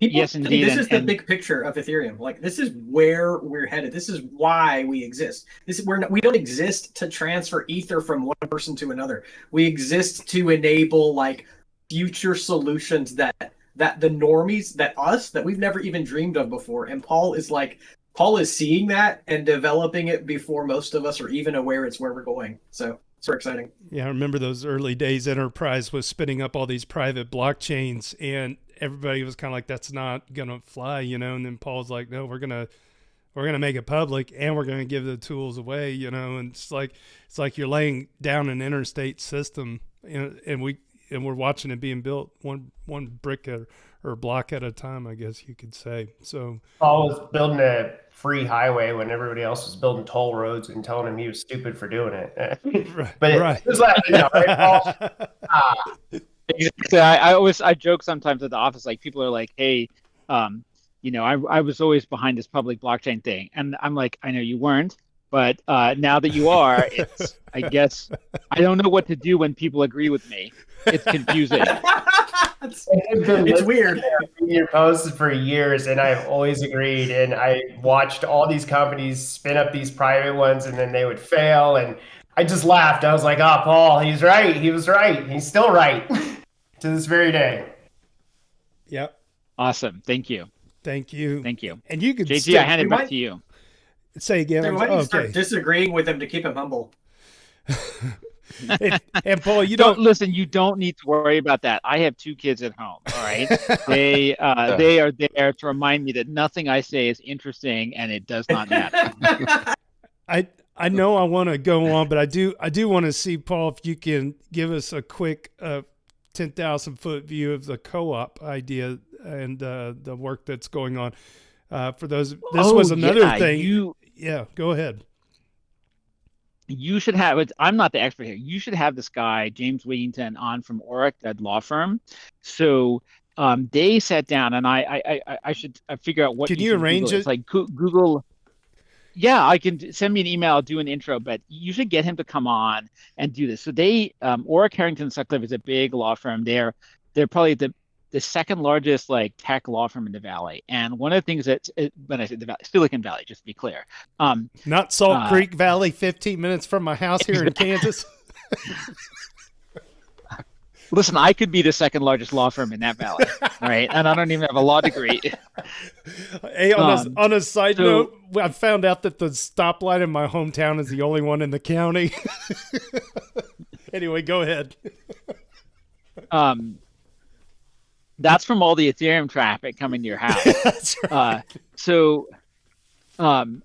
People Yes, think indeed, This and- is the and- big picture of Ethereum. Like this is where we're headed. This is why we exist. This we're not, we don't exist to transfer ether from one person to another. We exist to enable like future solutions that that the normies that us that we've never even dreamed of before. And Paul is like Paul is seeing that and developing it before most of us are even aware it's where we're going. So it's very exciting. Yeah, I remember those early days. Enterprise was spinning up all these private blockchains, and everybody was kind of like, "That's not gonna fly," you know. And then Paul's like, "No, we're gonna, we're gonna make it public, and we're gonna give the tools away," you know. And it's like, it's like you're laying down an interstate system, and, and we, and we're watching it being built one one brick at, or block at a time, I guess you could say. So Paul was building a free highway when everybody else was building toll roads and telling him he was stupid for doing it. right, but it, right. it was like, you know, right, Paul? Ah, Exactly. I, I always I joke sometimes at the office, like people are like, "Hey, um, you know, I I was always behind this public blockchain thing," and I'm like, "I know you weren't, but uh, now that you are, it's I guess I don't know what to do when people agree with me. It's confusing." it's, it's weird. to your posts for years, and I've always agreed. And I watched all these companies spin up these private ones, and then they would fail. And I just laughed. I was like, "Oh, Paul, he's right. He was right. He's still right to this very day." yep. Awesome. Thank you. Thank you. Thank you. and you can JT, still- I hand it back might- to you. Say again. So I'm- why start okay. disagreeing with him to keep him humble? and, and Paul, you don't don't. listen. You don't need to worry about that. I have two kids at home. All right, they uh, they are there to remind me that nothing I say is interesting, and it does not matter. I I know I want to go on, but I do I do want to see Paul if you can give us a quick uh, ten thousand foot view of the co-op idea and uh, the work that's going on. Uh, for those, this was Oh, another yeah, thing. You yeah, go ahead. you should have it. I'm not the expert here. You should have this guy, James Wiggington, on from Orrick, that law firm. So um, they sat down, and I I I, I should I figure out what Can you you arrange it? It's like Google. Yeah, I can send me an email, I'll do an intro, but you should get him to come on and do this. So they, um, Orrick Herrington Sutcliffe is a big law firm. They're they're probably the the second largest like tech law firm in the valley. And one of the things that when I say the valley, Silicon Valley, just to be clear, um, Not Salt Uh, Creek Valley, fifteen minutes from my house here in Kansas. Listen, I could be the second largest law firm in that valley, right? And I don't even have a law degree. hey, on, Um, a, on a side so- note, I found out that the stoplight in my hometown is the only one in the county. anyway, go ahead. Um, that's from all the Ethereum traffic coming to your house. That's right. Uh, so, um,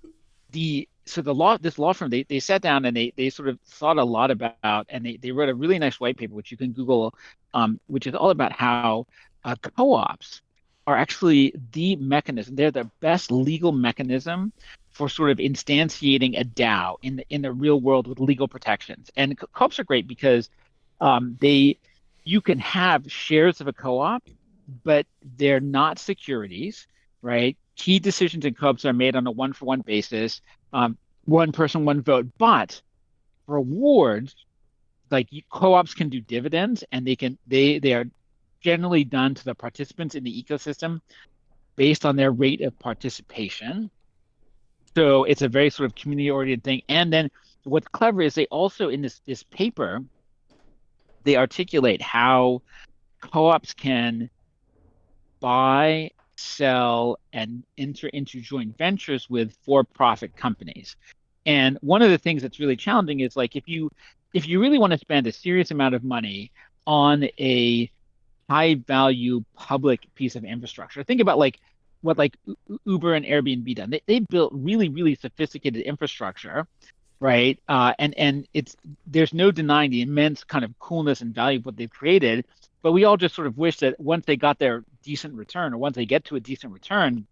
the so the law this law firm they, they sat down and they they sort of thought a lot about and they, they wrote a really nice white paper which you can Google, um, which is all about how uh, co-ops are actually the mechanism. They're the best legal mechanism for sort of instantiating a DAO in the in the real world with legal protections. And co- co-ops are great because um, they you can have shares of a co-op, but they're not securities, right? key decisions in co-ops are made on a one-for-one basis, um, one person, one vote. But rewards, like co-ops can do dividends, and they can they they are generally done to the participants in the ecosystem based on their rate of participation. So it's a very sort of community-oriented thing. And then what's clever is they also in this this paper they articulate how co-ops can buy sell and enter into joint ventures with for-profit companies. And one of the things that's really challenging is like if you if you really want to spend a serious amount of money on a high value public piece of infrastructure think about like what like uber and airbnb done. They, they built really really sophisticated infrastructure right? Uh, and and it's there's no denying the immense kind of coolness and value of what they've created but we all just sort of wish that once they got their decent return or once they get to a decent return,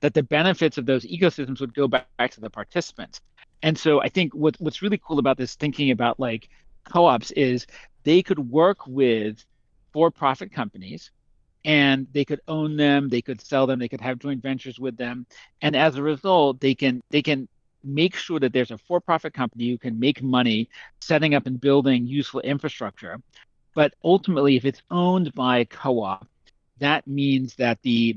that the benefits of those ecosystems would go back, back to the participants. And so I think what, what's really cool about this thinking about like co-ops is they could work with for-profit companies and they could own them, they could sell them, they could have joint ventures with them. And as a result, they can they can make sure that there's a for-profit company who can make money setting up and building useful infrastructure but ultimately, if it's owned by a co-op, that means that the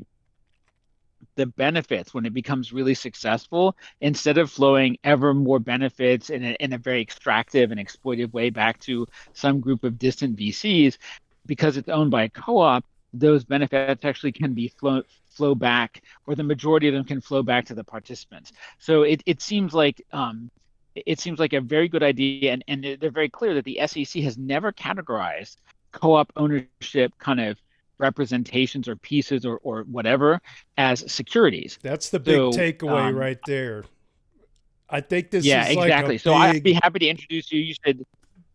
the benefits when it becomes really successful instead of flowing ever more benefits in a, in a very extractive and exploitive way back to some group of distant vcs because it's owned by a co-op those benefits actually can be flow, flow back or the majority of them can flow back to the participants. So it, it seems like um, it seems like a very good idea, and, and they're very clear that the SEC has never categorized co-op ownership kind of representations or pieces or, or whatever as securities. That's the big so, takeaway um, right there. I think this is yeah, exactly. Like so big... I'd be happy to introduce you. You should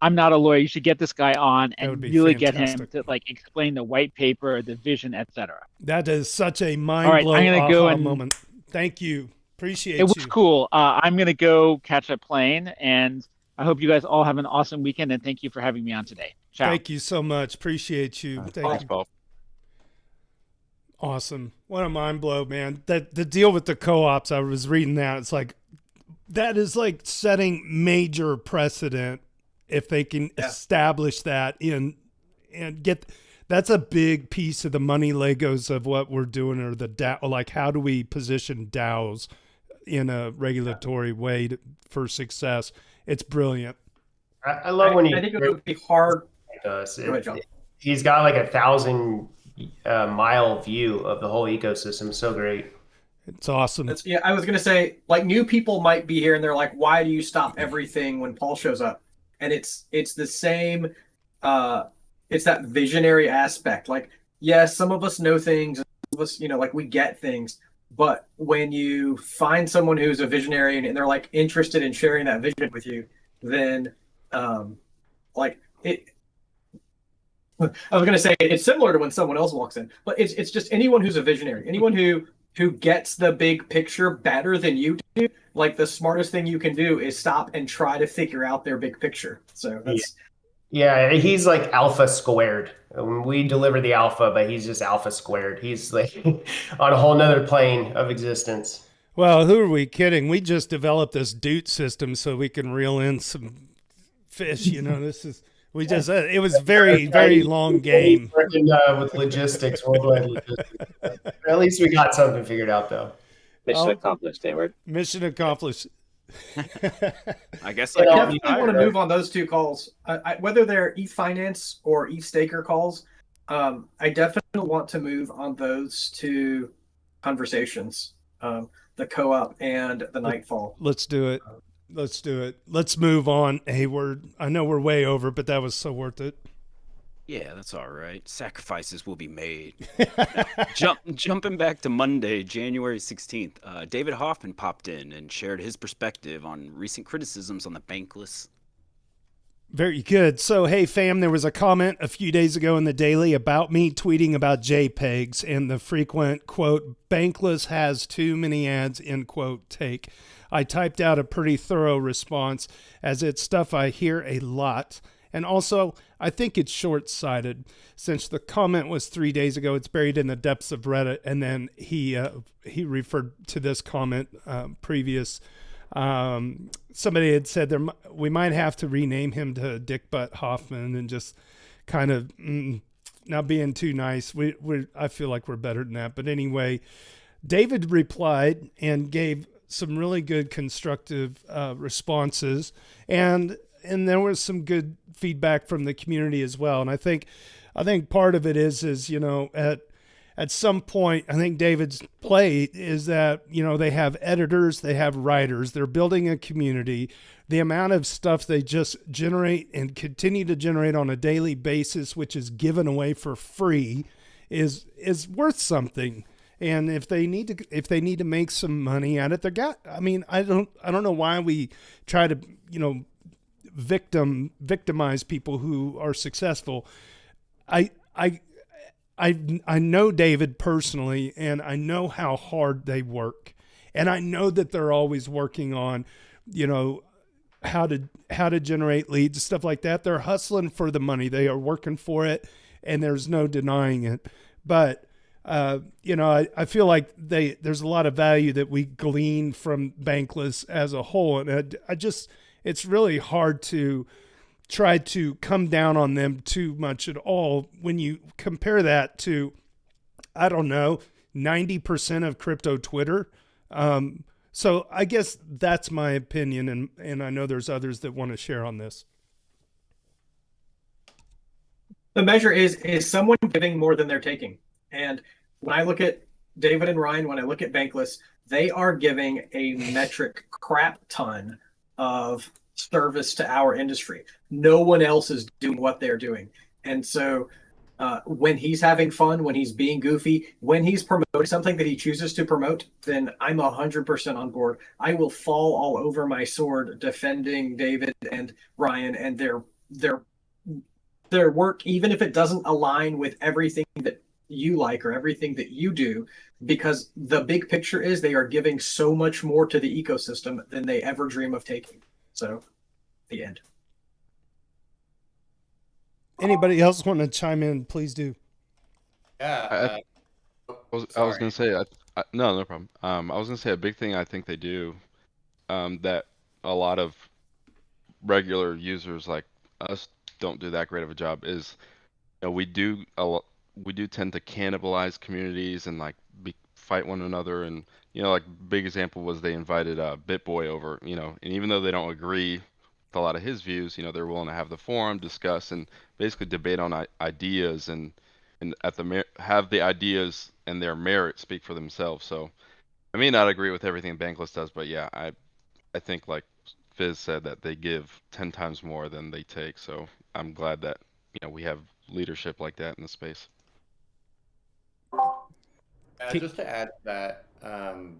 I'm not a lawyer. You should get this guy on and really fantastic. get him to like explain the white paper, the vision, etc. That is such a mind blowing right, I'm gonna go and, moment. Thank you. Appreciate it was cool. Uh, I'm gonna go catch a plane, and I hope you guys all have an awesome weekend. And thank you for having me on today. Ciao. Thank you so much. Appreciate you. Thank Thanks, you. Paul. Awesome. What a mind blow, man. That the deal with the co-ops. I was reading that. It's like that is like setting major precedent if they can yeah. establish that in and get that's a big piece of the money legos of what we're doing or the DAO like how do we position DAOs in a regulatory way to, for success. It's brilliant. I, I love when he. I think it would be hard. Does it, he's got like a thousand uh, mile view of the whole ecosystem. So great. It's awesome. It's, yeah, I was gonna say like new people might be here and they're like, why do you stop everything when Paul shows up? And it's it's the same. uh It's that visionary aspect. Like, yes, some of us know things. Some of us, you know, like we get things, but when you find someone who's a visionary and they're like interested in sharing that vision with you, then um, like it. I was gonna say it's similar to when someone else walks in, but it's it's just anyone who's a visionary, anyone who who gets the big picture better than you do. Like the smartest thing you can do is stop and try to figure out their big picture. So that's yeah, he's like alpha squared. Um, we deliver the alpha, but he's just alpha squared. He's like on a whole nother plane of existence. Well, who are we kidding? We just developed this DOOT system so we can reel in some fish. You know, this is we just uh, it was very very long game. Working uh, with logistics, worldwide logistics. At least we got something figured out, though. Mission oh, accomplished, Hayward. Mission accomplished. I guess I definitely want to move on those two calls, I, whether they're ETH Finance or ETH Staker calls. Um, I definitely want to move on those two conversations, um, the co-op and the Nightfall. Let's do it. Let's do it. Let's move on, Hayward. I know we're way over, but that was so worth it. Yeah, that's all right. Sacrifices will be made. Jump, jumping back to Monday, January 16th, uh, David Hoffman popped in and shared his perspective on recent criticisms on the bankless. Very good. So, hey, fam, there was a comment a few days ago in the Daily about me tweeting about JPEGs and the frequent quote, bankless has too many ads, end quote, take. I typed out a pretty thorough response as it's stuff I hear a lot And also, I think it's short sighted since the comment was three days ago. It's buried in the depths of Reddit, and then he uh, he referred to this comment uh, previous. Um, somebody had said there we might have to rename him to Dick Butt Hoffman and just kind of mm, not being too nice. We we I feel like we're better than that. But anyway, David replied and gave some really good constructive uh, responses, and and there was some good feedback from the community as well. And I think I think part of it is is you know at at some point I think David's play is that you know they have editors, they have writers, they're building a community. The amount of stuff they just generate and continue to generate on a daily basis, which is given away for free, is is worth something and if they need to if they need to make some money at it they're got i mean i don't i don't know why we try to you know victim victimize people who are successful. I i i i know david personally and i know how hard they work. And i know that they're always working on you know how to how to generate leads stuff like that. They're hustling for the money. They are working for it and there's no denying it. But uh, you know, I, I feel like they there's a lot of value that we glean from Bankless as a whole, and I, I just it's really hard to try to come down on them too much at all when you compare that to I don't know ninety percent of crypto Twitter. Um, so I guess that's my opinion, and and I know there's others that want to share on this. The measure is is someone giving more than they're taking. And when I look at David and Ryan, when I look at Bankless, they are giving a metric crap ton of service to our industry. No one else is doing what they're doing. And so uh, when he's having fun, when he's being goofy, when he's promoting something that he chooses to promote, then I'm 100% on board. I will fall all over my sword defending David and Ryan and their their their work even if it doesn't align with everything that you like or everything that you do because the big picture is they are giving so much more to the ecosystem than they ever dream of taking. So, the end. Anybody else want to chime in? Please do. Yeah. I- uh, I was, I was sorry. gonna say, I, I, no, no problem. Um, I was gonna say a big thing I think they do, um, that a lot of regular users like us don't do that great of a job is, you know, we do a lot, we do tend to cannibalize communities and like be, fight one another. And you know, like big example was they invited uh, BitBoy over, you know, and even though they don't agree with a lot of his views, you know, they're willing to have the forum, discuss, and basically debate on I- ideas and and at the mer- have the ideas and their merit speak for themselves. So I may not agree with everything Bankless does, but yeah, I I think like Phiz said that they give ten times more than they take. So I'm glad that you know we have leadership like that in the space. Uh, just to add that, um,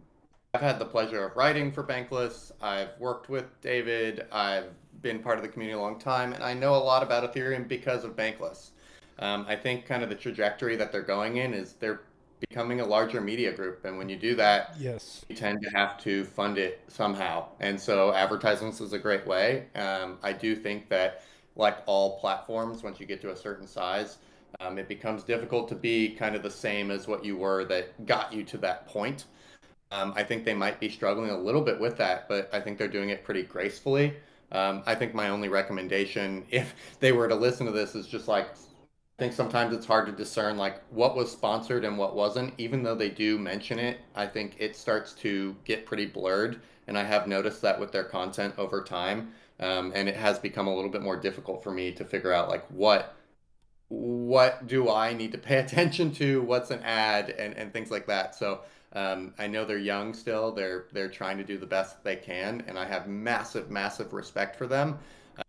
I've had the pleasure of writing for Bankless. I've worked with David. I've been part of the community a long time, and I know a lot about Ethereum because of Bankless. Um, I think kind of the trajectory that they're going in is they're becoming a larger media group, and when you do that, Yes. you tend to have to fund it somehow. And so advertisements is a great way. Um, I do think that, like all platforms, once you get to a certain size, um, it becomes difficult to be kind of the same as what you were that got you to that point. Um, I think they might be struggling a little bit with that, but I think they're doing it pretty gracefully. Um, I think my only recommendation, if they were to listen to this, is just like I think sometimes it's hard to discern like what was sponsored and what wasn't. Even though they do mention it, I think it starts to get pretty blurred, and I have noticed that with their content over time. Um, and it has become a little bit more difficult for me to figure out like what what do I need to pay attention to, what's an ad, and, and things like that. So um, I know they're young still. They're they're trying to do the best they can, and I have massive, massive respect for them.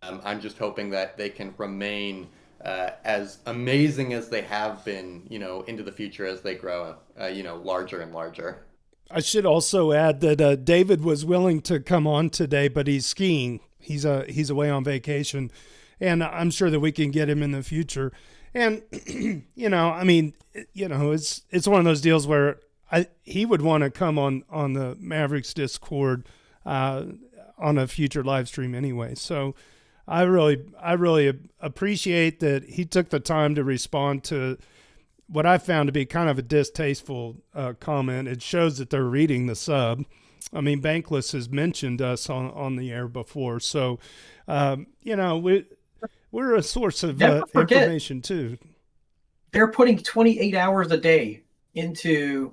Um, I'm just hoping that they can remain uh, as amazing as they have been, you know, into the future as they grow, uh, you know, larger and larger. I should also add that uh, David was willing to come on today, but he's skiing. He's uh, he's away on vacation, and I'm sure that we can get him in the future. And you know, I mean, you know, it's it's one of those deals where I he would want to come on on the Mavericks Discord uh, on a future live stream anyway. So I really, I really appreciate that he took the time to respond to what I found to be kind of a distasteful uh, comment. It shows that they're reading the sub. I mean, Bankless has mentioned us on, on the air before, so um, you know we we're a source of uh, forget. information too. They're putting 28 hours a day into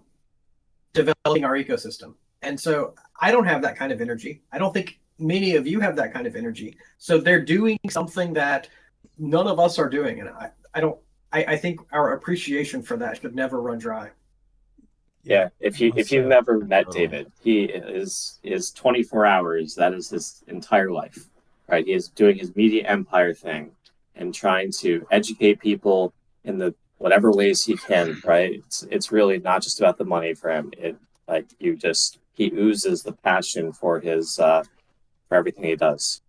developing our ecosystem. And so I don't have that kind of energy. I don't think many of you have that kind of energy. So they're doing something that none of us are doing. And I, I don't I, I think our appreciation for that should never run dry. Yeah, if you if you've never met David, he is is 24 hours. That is his entire life, right? He is doing his media empire thing and trying to educate people in the whatever ways he can, right? It's it's really not just about the money for him. It like you just he oozes the passion for his uh for everything he does.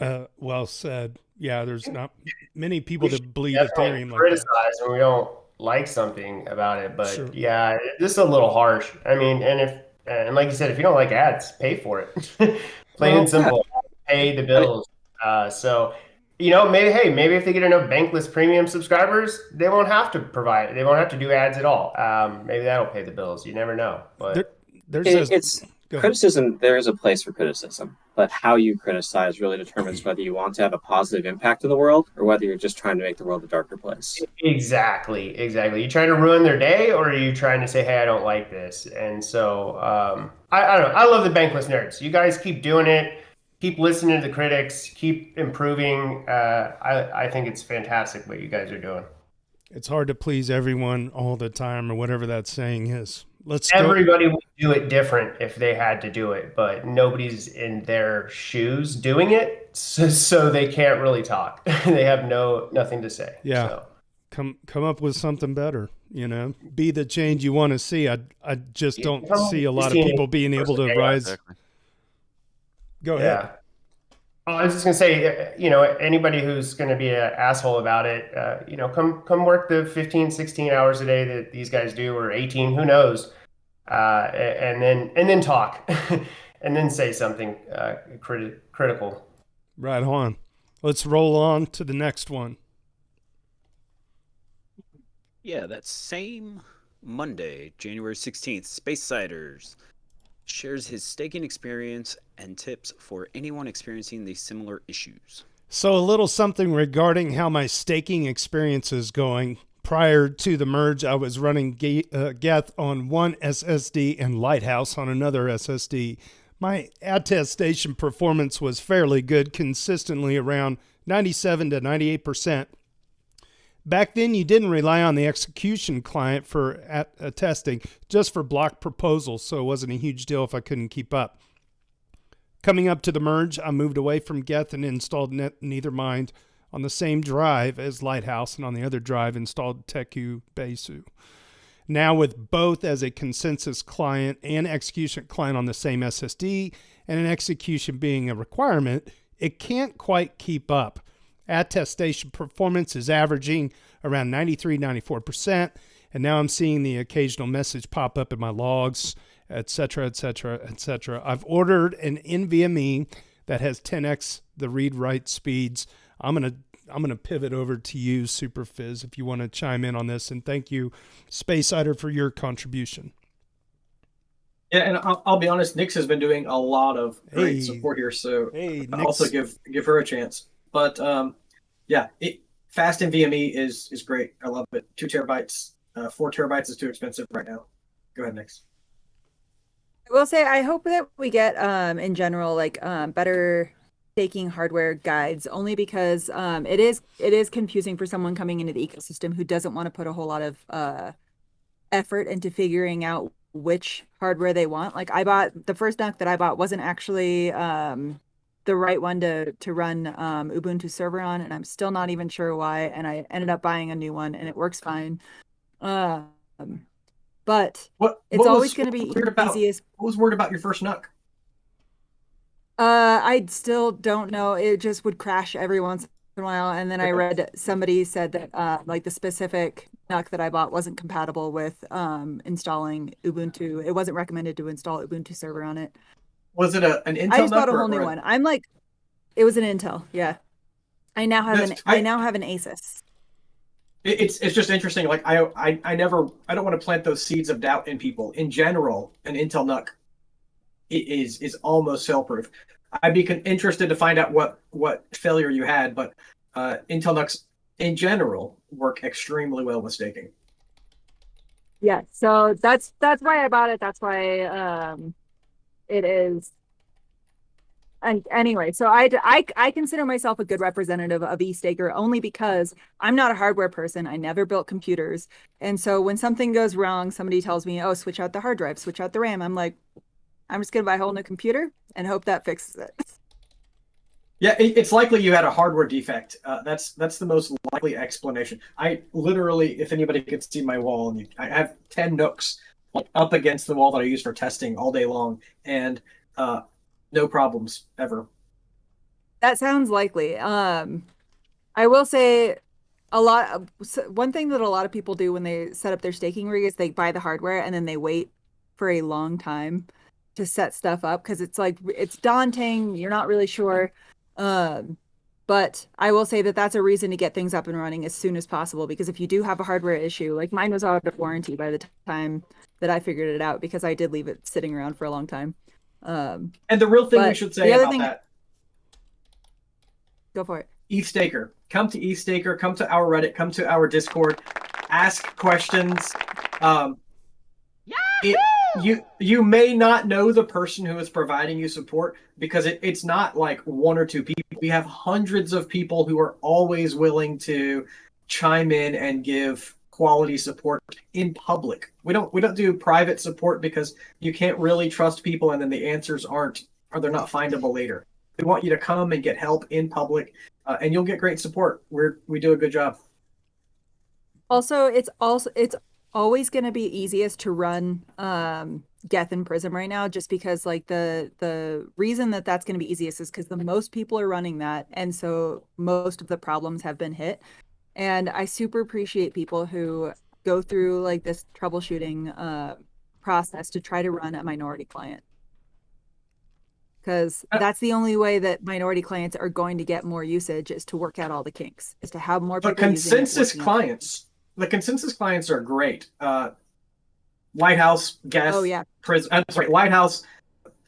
Uh, well said. Yeah, there's not many people that should bleed Definitely Ethereum like that. criticize when we don't like something about it, but Sure. yeah, this is a little harsh. I mean, and if and like you said, if you don't like ads, pay for it. Plain Well, and simple, pay the bills. Uh, so you know, maybe hey, maybe if they get enough Bankless premium subscribers, they won't have to provide. They won't have to do ads at all. Um, maybe that'll pay the bills. You never know. But There- There's It- a, it's criticism there is a place for criticism but how you criticize really determines whether you want to have a positive impact in the world or whether you're just trying to make the world a darker place Exactly, exactly. You trying to ruin their day, or are you trying to say, "Hey, I don't like this"? And so, um, I, I don't know. I love the bankless nerds. You guys keep doing it. Keep listening to the critics. Keep improving. Uh, I, I think it's fantastic what you guys are doing. it's hard to please everyone all the time or whatever that saying is. Let's go. Everybody would do it different if they had to do it, but nobody's in their shoes doing it, so, so they can't really talk. they have no nothing to say. Yeah. So. come come up with something better you know be the change you want to see i i just don't see a lot of people being able to rise Exactly. Go ahead. Yeah. Oh, I was just gonna say, uh, you know, anybody who's gonna be an asshole about it, uh, you know, come come work the 15, 16 hours a day that these guys do, or 18, who knows, uh, and then and then talk, and then say something uh, criti- critical. right on. Let's roll on to the next one. Yeah, that same Monday, January 16th, Space Siders shares his staking experience and tips for anyone experiencing these similar issues. so a little something regarding how my staking experience is going. Prior to the merge i was running uh, geth on one ssd and lighthouse on another ssd my attestation performance was fairly good consistently around 97 to 98 percent Back then, you didn't rely on the execution client for at, attesting, just for block proposals, so it wasn't a huge deal if I couldn't keep up. Coming up to the merge, I moved away from Geth and installed Net Nethermind on the same drive as Lighthouse, and on the other drive installed Teku Besu. Now, with both as a consensus client and execution client on the same SSD, and an execution being a requirement, it can't quite keep up. Attestation performance is averaging around 93, 94%. And now I'm seeing the occasional message pop up in my logs, et cetera, et cetera, et cetera. I've ordered an NVMe that has 10x the read write speeds. I'm going to I'm going to pivot over to you, Superphiz, if you want to chime in on this. And thank you, Space Sider, for your contribution. Yeah, and I'll, I'll be honest, Nix has been doing a lot of great Hey. support here, so Hey, I'll also give give her a chance. But um, yeah, it, fast NVMe is is great. I love it. Two terabytes, uh, four terabytes is too expensive right now. Go ahead, Nix. I will say I hope that we get um in general like um better staking hardware guides only because um it is it is confusing for someone coming into the ecosystem who doesn't want to put a whole lot of uh effort into figuring out which hardware they want. Like I bought the first NUC that I bought wasn't actually um the right one to to run um Ubuntu server on and I'm still not even sure why and I ended up buying a new one and it works fine. Um but What it's what always going to be about easiest what was weird about your first NUC? Uh, I still don't know. It just would crash every once in a while. And then I read somebody said that uh, like the specific NUC that I bought wasn't compatible with um, installing Ubuntu. It wasn't recommended to install Ubuntu server on it. Was it a an Intel I just bought a whole new a- one. I'm like, It was an Intel. Yeah. I now have an I I- now have an Asus. It- It's it's just interesting. Like I I I never I don't want to plant those seeds of doubt in people. In general, an Intel NUC is is almost fail proof. I'd be con- interested to find out what what failure you had, but uh, Intel NUCs in general work extremely well with staking. Yeah, so that's that's why I bought it. That's why um it is and anyway, so I, I I consider myself a good representative of EthStaker only because I'm not a hardware person. I never built computers. And so when something goes wrong, somebody tells me, "Oh, switch out the hard drive, switch out the RAM." I'm like, I'm just going to buy a whole new computer and hope that fixes it. Yeah, it's likely you had a hardware defect. Uh, that's that's the most likely explanation. I literally, if anybody could see my wall, and you, I have ten nooks like, up against the wall that I use for testing all day long, and uh, no problems ever. That sounds likely. Um, I will say a lot. One thing that a lot of people do when they set up their staking rig is they buy the hardware and then they wait for a long time to set stuff up because it's like it's daunting. You're not really sure. Um, but I will say that that's a reason to get things up and running as soon as possible because if you do have a hardware issue, like mine was out of warranty by the time that I figured it out because I did leave it sitting around for a long time. Um, And the real thing we But should the say other about thing- that go for it. EthStaker. Come to EthStaker, come to our Reddit, come to our Discord, ask questions. Um, it, you you may not know the person who is providing you support because it, it's not like one or two people. We have hundreds of people who are always willing to chime in and give quality support in public. We don't we don't do private support because you can't really trust people and then the answers aren't or they're not findable later. We want you to come and get help in public uh, and you'll get great support. We're we do a good job. Also, it's also it's always going to be easiest to run um Geth and Prism right now just because like the the reason that that's going to be easiest is because the most people are running that and so most of the problems have been hit and I super appreciate people who go through like this troubleshooting uh process to try to run a minority client because Uh, that's the only way that minority clients are going to get more usage is to work out all the kinks is to have more using consensus clients, the consensus clients are great. Uh, Lighthouse, Geth, oh yeah Prism. I'm sorry, Lighthouse,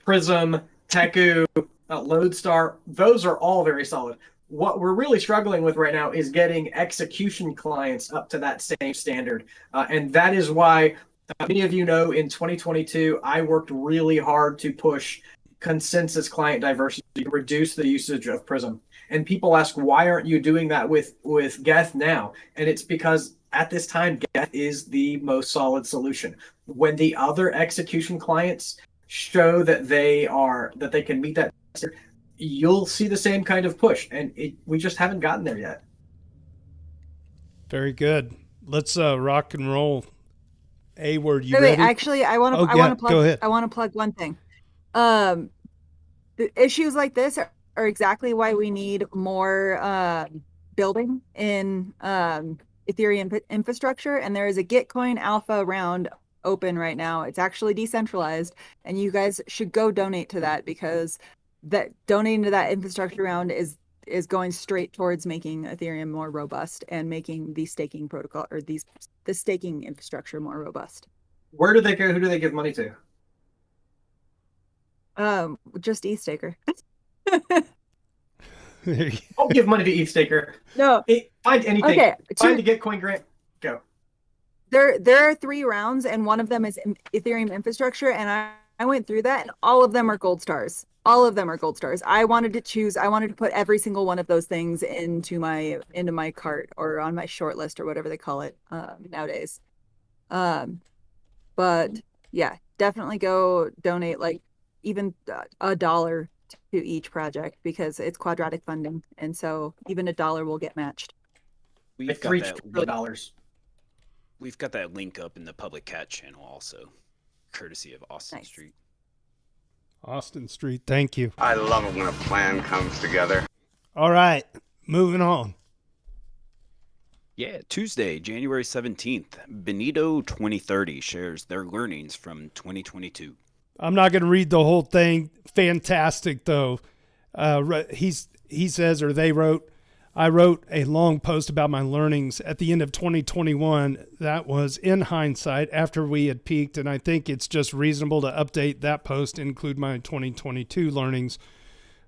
Prism, Teku, uh, Lodestar. Those are all very solid. What we're really struggling with right now is getting execution clients up to that same standard, uh, and that is why uh, many of you know in 2022 I worked really hard to push consensus client diversity to reduce the usage of Prism. And people ask, why aren't you doing that with with Geth now? And it's because at this time, Geth is the most solid solution. When the other execution clients show that they are that they can meet that, you'll see the same kind of push. And it, we just haven't gotten there yet. Very good. Let's uh, rock and roll. A word, you wait, wait, actually, I want to. Oh, I yeah, want to plug. go ahead. I want to plug one thing. Um, the issues like this are, are exactly why we need more uh, building in um, Ethereum infrastructure. And there is a Gitcoin Alpha round open right now. It's actually decentralized, and you guys should go donate to that because that donating to that infrastructure round is is going straight towards making Ethereum more robust and making the staking protocol or these the staking infrastructure more robust. Where do they go? Who do they give money to? Um, just EthStaker. There you- Don't give money to EthStaker. no, It, find anything. okay. Find two- the Gitcoin grant. Go. there there are three rounds, and one of them is Ethereum infrastructure, and I I went through that, and all of them are gold stars. All of them are gold stars. I wanted to choose. I wanted to put every single one of those things into my into my cart or on my short list or whatever they call it um, nowadays. Um, but yeah, definitely go donate like even uh, a dollar to each project because it's quadratic funding, and so even a dollar will get matched. We've Like got three that trillion link, dollars. we've got that link up in the public cat channel also, courtesy of Austin Nice. Street. Austin Street, thank you. I love it when a plan comes together. All right, moving on. Yeah, Tuesday, January 17th, Benito 2030 shares their learnings from 2022. I'm not going to read the whole thing. Fantastic though. Uh, he's he says, or they wrote, I wrote a long post about my learnings at the end of 2021. That was in hindsight after we had peaked. And I think it's just reasonable to update that post, include my 2022 learnings.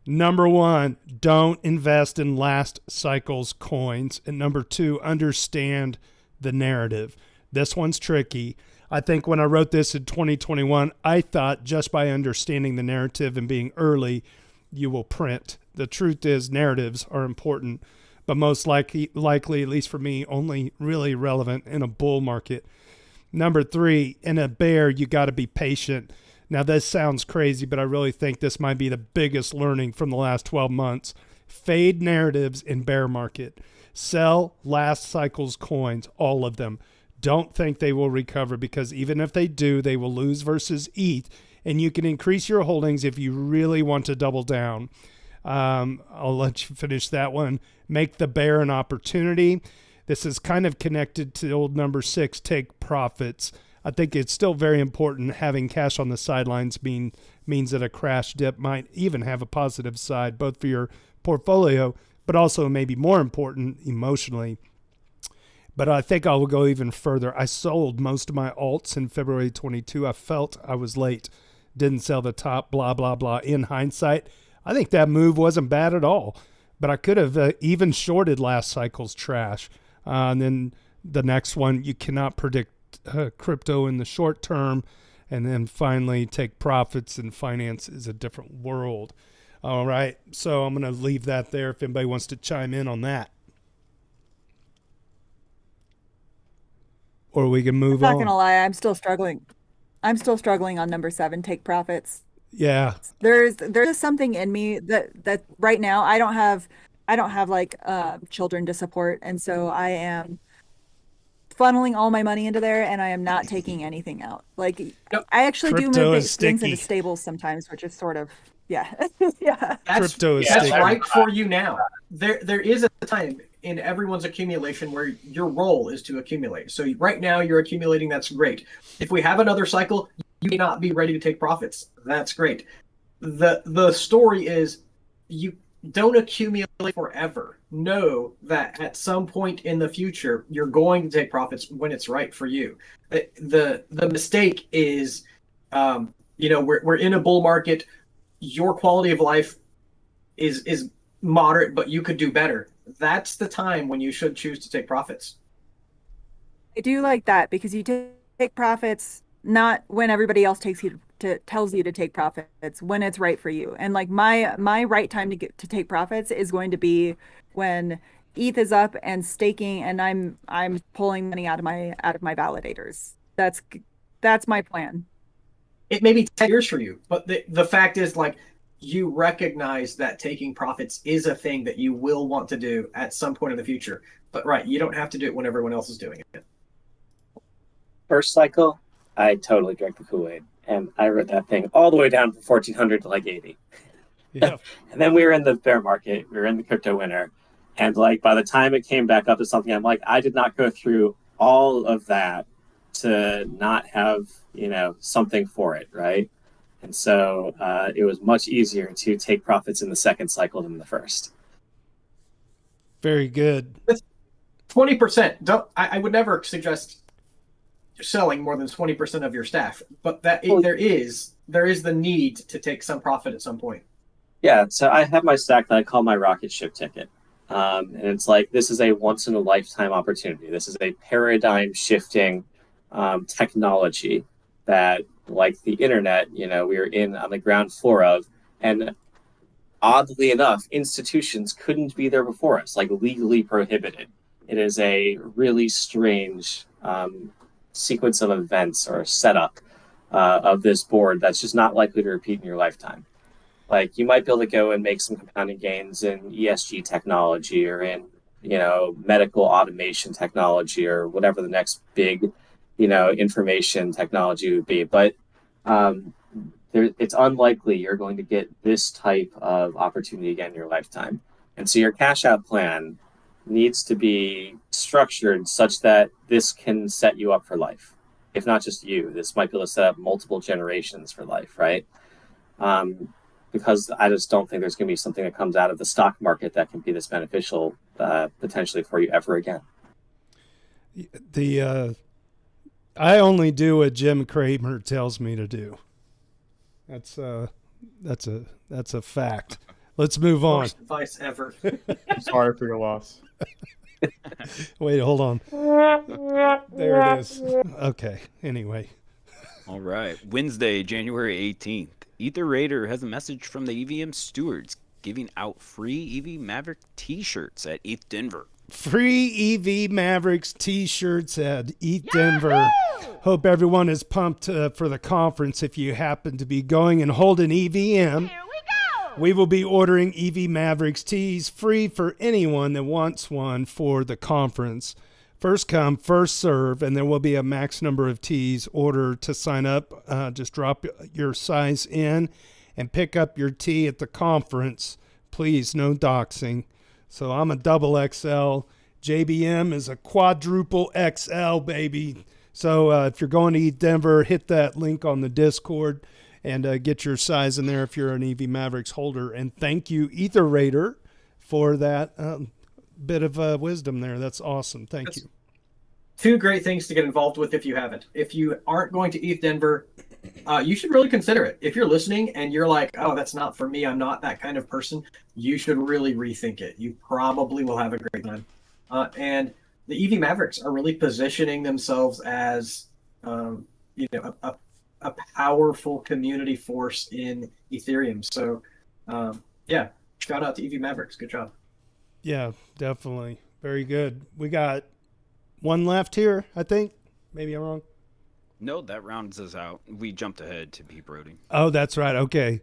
Number one, don't invest in last cycle's coins. And number two, understand the narrative. This one's tricky. I think when I wrote this in 2021, I thought just by understanding the narrative and being early, you will print. The truth is, narratives are important, but most likely, likely, at least for me, only really relevant in a bull market. Number three, in a bear, you got to be patient. Now, this sounds crazy, but I really think this might be the biggest learning from the last 12 months. Fade narratives in bear market. Sell last cycle's coins, all of them. Don't think they will recover because even if they do, they will lose versus ETH. And you can increase your holdings if you really want to double down. Um, I'll let you finish that one. Make the bear an opportunity. This is kind of connected to old number six take profits. I think it's still very important having cash on the sidelines mean, means that a crash dip might even have a positive side, both for your portfolio, but also maybe more important emotionally. But I think I will go even further. I sold most of my alts in February 22. I felt I was late, didn't sell the top, blah, blah, blah. In hindsight, I think that move wasn't bad at all. But I could have uh, even shorted last cycle's trash. Uh, and then the next one, you cannot predict uh, crypto in the short term. And then finally, take profits and finance is a different world. All right. So I'm going to leave that there if anybody wants to chime in on that. Or we can move I'm not on. gonna lie, I'm still struggling. I'm still struggling on number seven, take profits. Yeah. There's there's something in me that that right now I don't have I don't have like uh, children to support, and so I am funneling all my money into there, and I am not taking anything out. Like I actually do move is things into stables sometimes, which is sort of yeah yeah. That's, Crypto is that's sticky. right for you now. There, there is a time in everyone's accumulation where your role is to accumulate. So right now you're accumulating. That's great. If we have another cycle, you may not be ready to take profits. That's great. the The story is you don't accumulate forever. Know that at some point in the future you're going to take profits when it's right for you. The the, mistake is, um, you know, we're we're in a bull market. Your quality of life is is moderate, but you could do better. That's the time when you should choose to take profits. I do like that because you ta- take profits not when everybody else takes you to tells you to take profits when it's right for you. And like my my right time to get to take profits is going to be when ETH is up and staking and I'm I'm pulling money out of my out of my validators. That's that's my plan. It may be ten years for you, but the the fact is like you recognize that taking profits is a thing that you will want to do at some point in the future. But right, you don't have to do it when everyone else is doing it. First cycle, I totally drank the Kool Aid, and I wrote that thing all the way down from fourteen hundred to like eighty. Yeah. And then we were in the bear market, we were in the crypto winter, and like by the time it came back up to something, I'm like, I did not go through all of that to not have you know something for it, right? And so uh, it was much easier to take profits in the second cycle than the first. Very good. Twenty percent. Don't. I, I would never suggest selling more than twenty percent of your staff, but that there is there is the need to take some profit at some point. Yeah, so I have my stack that I call my rocket ship ticket. Um, and it's like this is a once in a lifetime opportunity. This is a paradigm shifting um, technology that, like the internet, you know, we are in on the ground floor of. And oddly enough, institutions couldn't be there before us, like legally prohibited. It is a really strange um, sequence of events or a setup uh, of this board that's just not likely to repeat in your lifetime. Like you might be able to go and make some compounding gains in ESG technology or in you know medical automation technology or whatever the next big you know information technology would be. But um, there, it's unlikely you're going to get this type of opportunity again in your lifetime. And so your cash out plan needs to be structured such that this can set you up for life if not just you this might be able to set up multiple generations for life right um, because I just don't think there's going to be something that comes out of the stock market that can be this beneficial uh, potentially for you ever again. The uh, I only do what Jim Cramer tells me to do. That's uh, that's a that's a fact. Let's move on. Worst advice ever. Sorry for your loss. Wait, hold on. There it is. Okay. Anyway, All right. Wednesday, January 18th. Ether Raider has a message from the EVM stewards giving out free EV Maverick t shirts at ETH Denver. free EV Mavericks T-shirts at ETH Denver. Hope everyone is pumped uh, for the conference. If you happen to be going and holding EVM, we will be ordering EV Mavericks tees free for anyone that wants one for the conference. First come, first serve, and there will be a max number of tees ordered to sign up. Uh, just drop your size in and pick up your tee at the conference. Please, no doxing. So I'm a double XL. JBM is a quadruple XL, baby. So uh, if you're going to ETH Denver, hit that link on the Discord and uh, get your size in there if you're an EV Mavericks holder. And thank you, Ether Raider, for that um, bit of uh, wisdom there. That's awesome. Thank That's- you. Two great things to get involved with if you haven't. If you aren't going to ETH Denver, uh, you should really consider it. If you're listening and you're like, oh, that's not for me, I'm not that kind of person, you should really rethink it. You probably will have a great time. Uh, and the EV Mavericks are really positioning themselves as, um, you know, a, a, a powerful community force in Ethereum. So, um, yeah, shout out to EV Mavericks. Good job. Yeah, definitely. Very good. We got one left here, I think. Maybe I'm wrong. No, that rounds us out. We jumped ahead to P. Brody. Oh, that's right. Okay.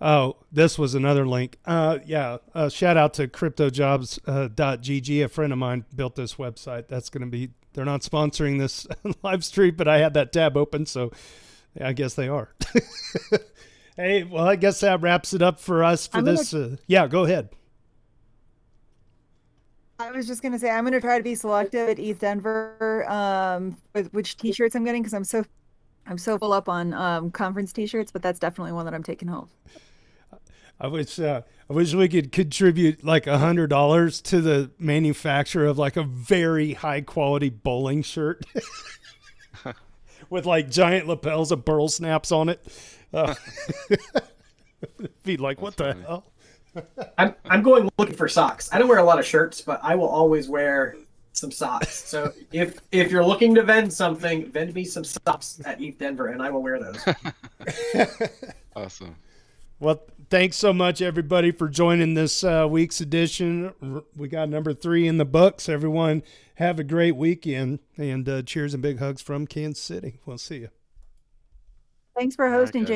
Oh, this was another link. Uh, yeah. Uh, shout out to cryptojobs.gg. A friend of mine built this website. That's going to be, they're not sponsoring this live stream, but I had that tab open. So yeah, I guess they are. hey, well, I guess that wraps it up for us for I'm gonna- this. Uh, yeah, go ahead. I was just gonna say I'm gonna try to be selective at ETH Denver um, with which T-shirts I'm getting because I'm so I'm so full up on um, conference T-shirts, but that's definitely one that I'm taking home. I wish uh, I wish we could contribute like a hundred dollars to the manufacturer of like a very high quality bowling shirt with like giant lapels of burl snaps on it. Uh, be like, what the funny. hell? I'm I'm going looking for socks. I don't wear a lot of shirts, but I will always wear some socks. So if if you're looking to vend something, vend me some socks at ETH Denver, and I will wear those. Awesome. Well, thanks so much, everybody, for joining this uh, week's edition. We got number three in the books. Everyone, have a great weekend, and uh, cheers and big hugs from Kansas City. We'll see you. Thanks for hosting, guys.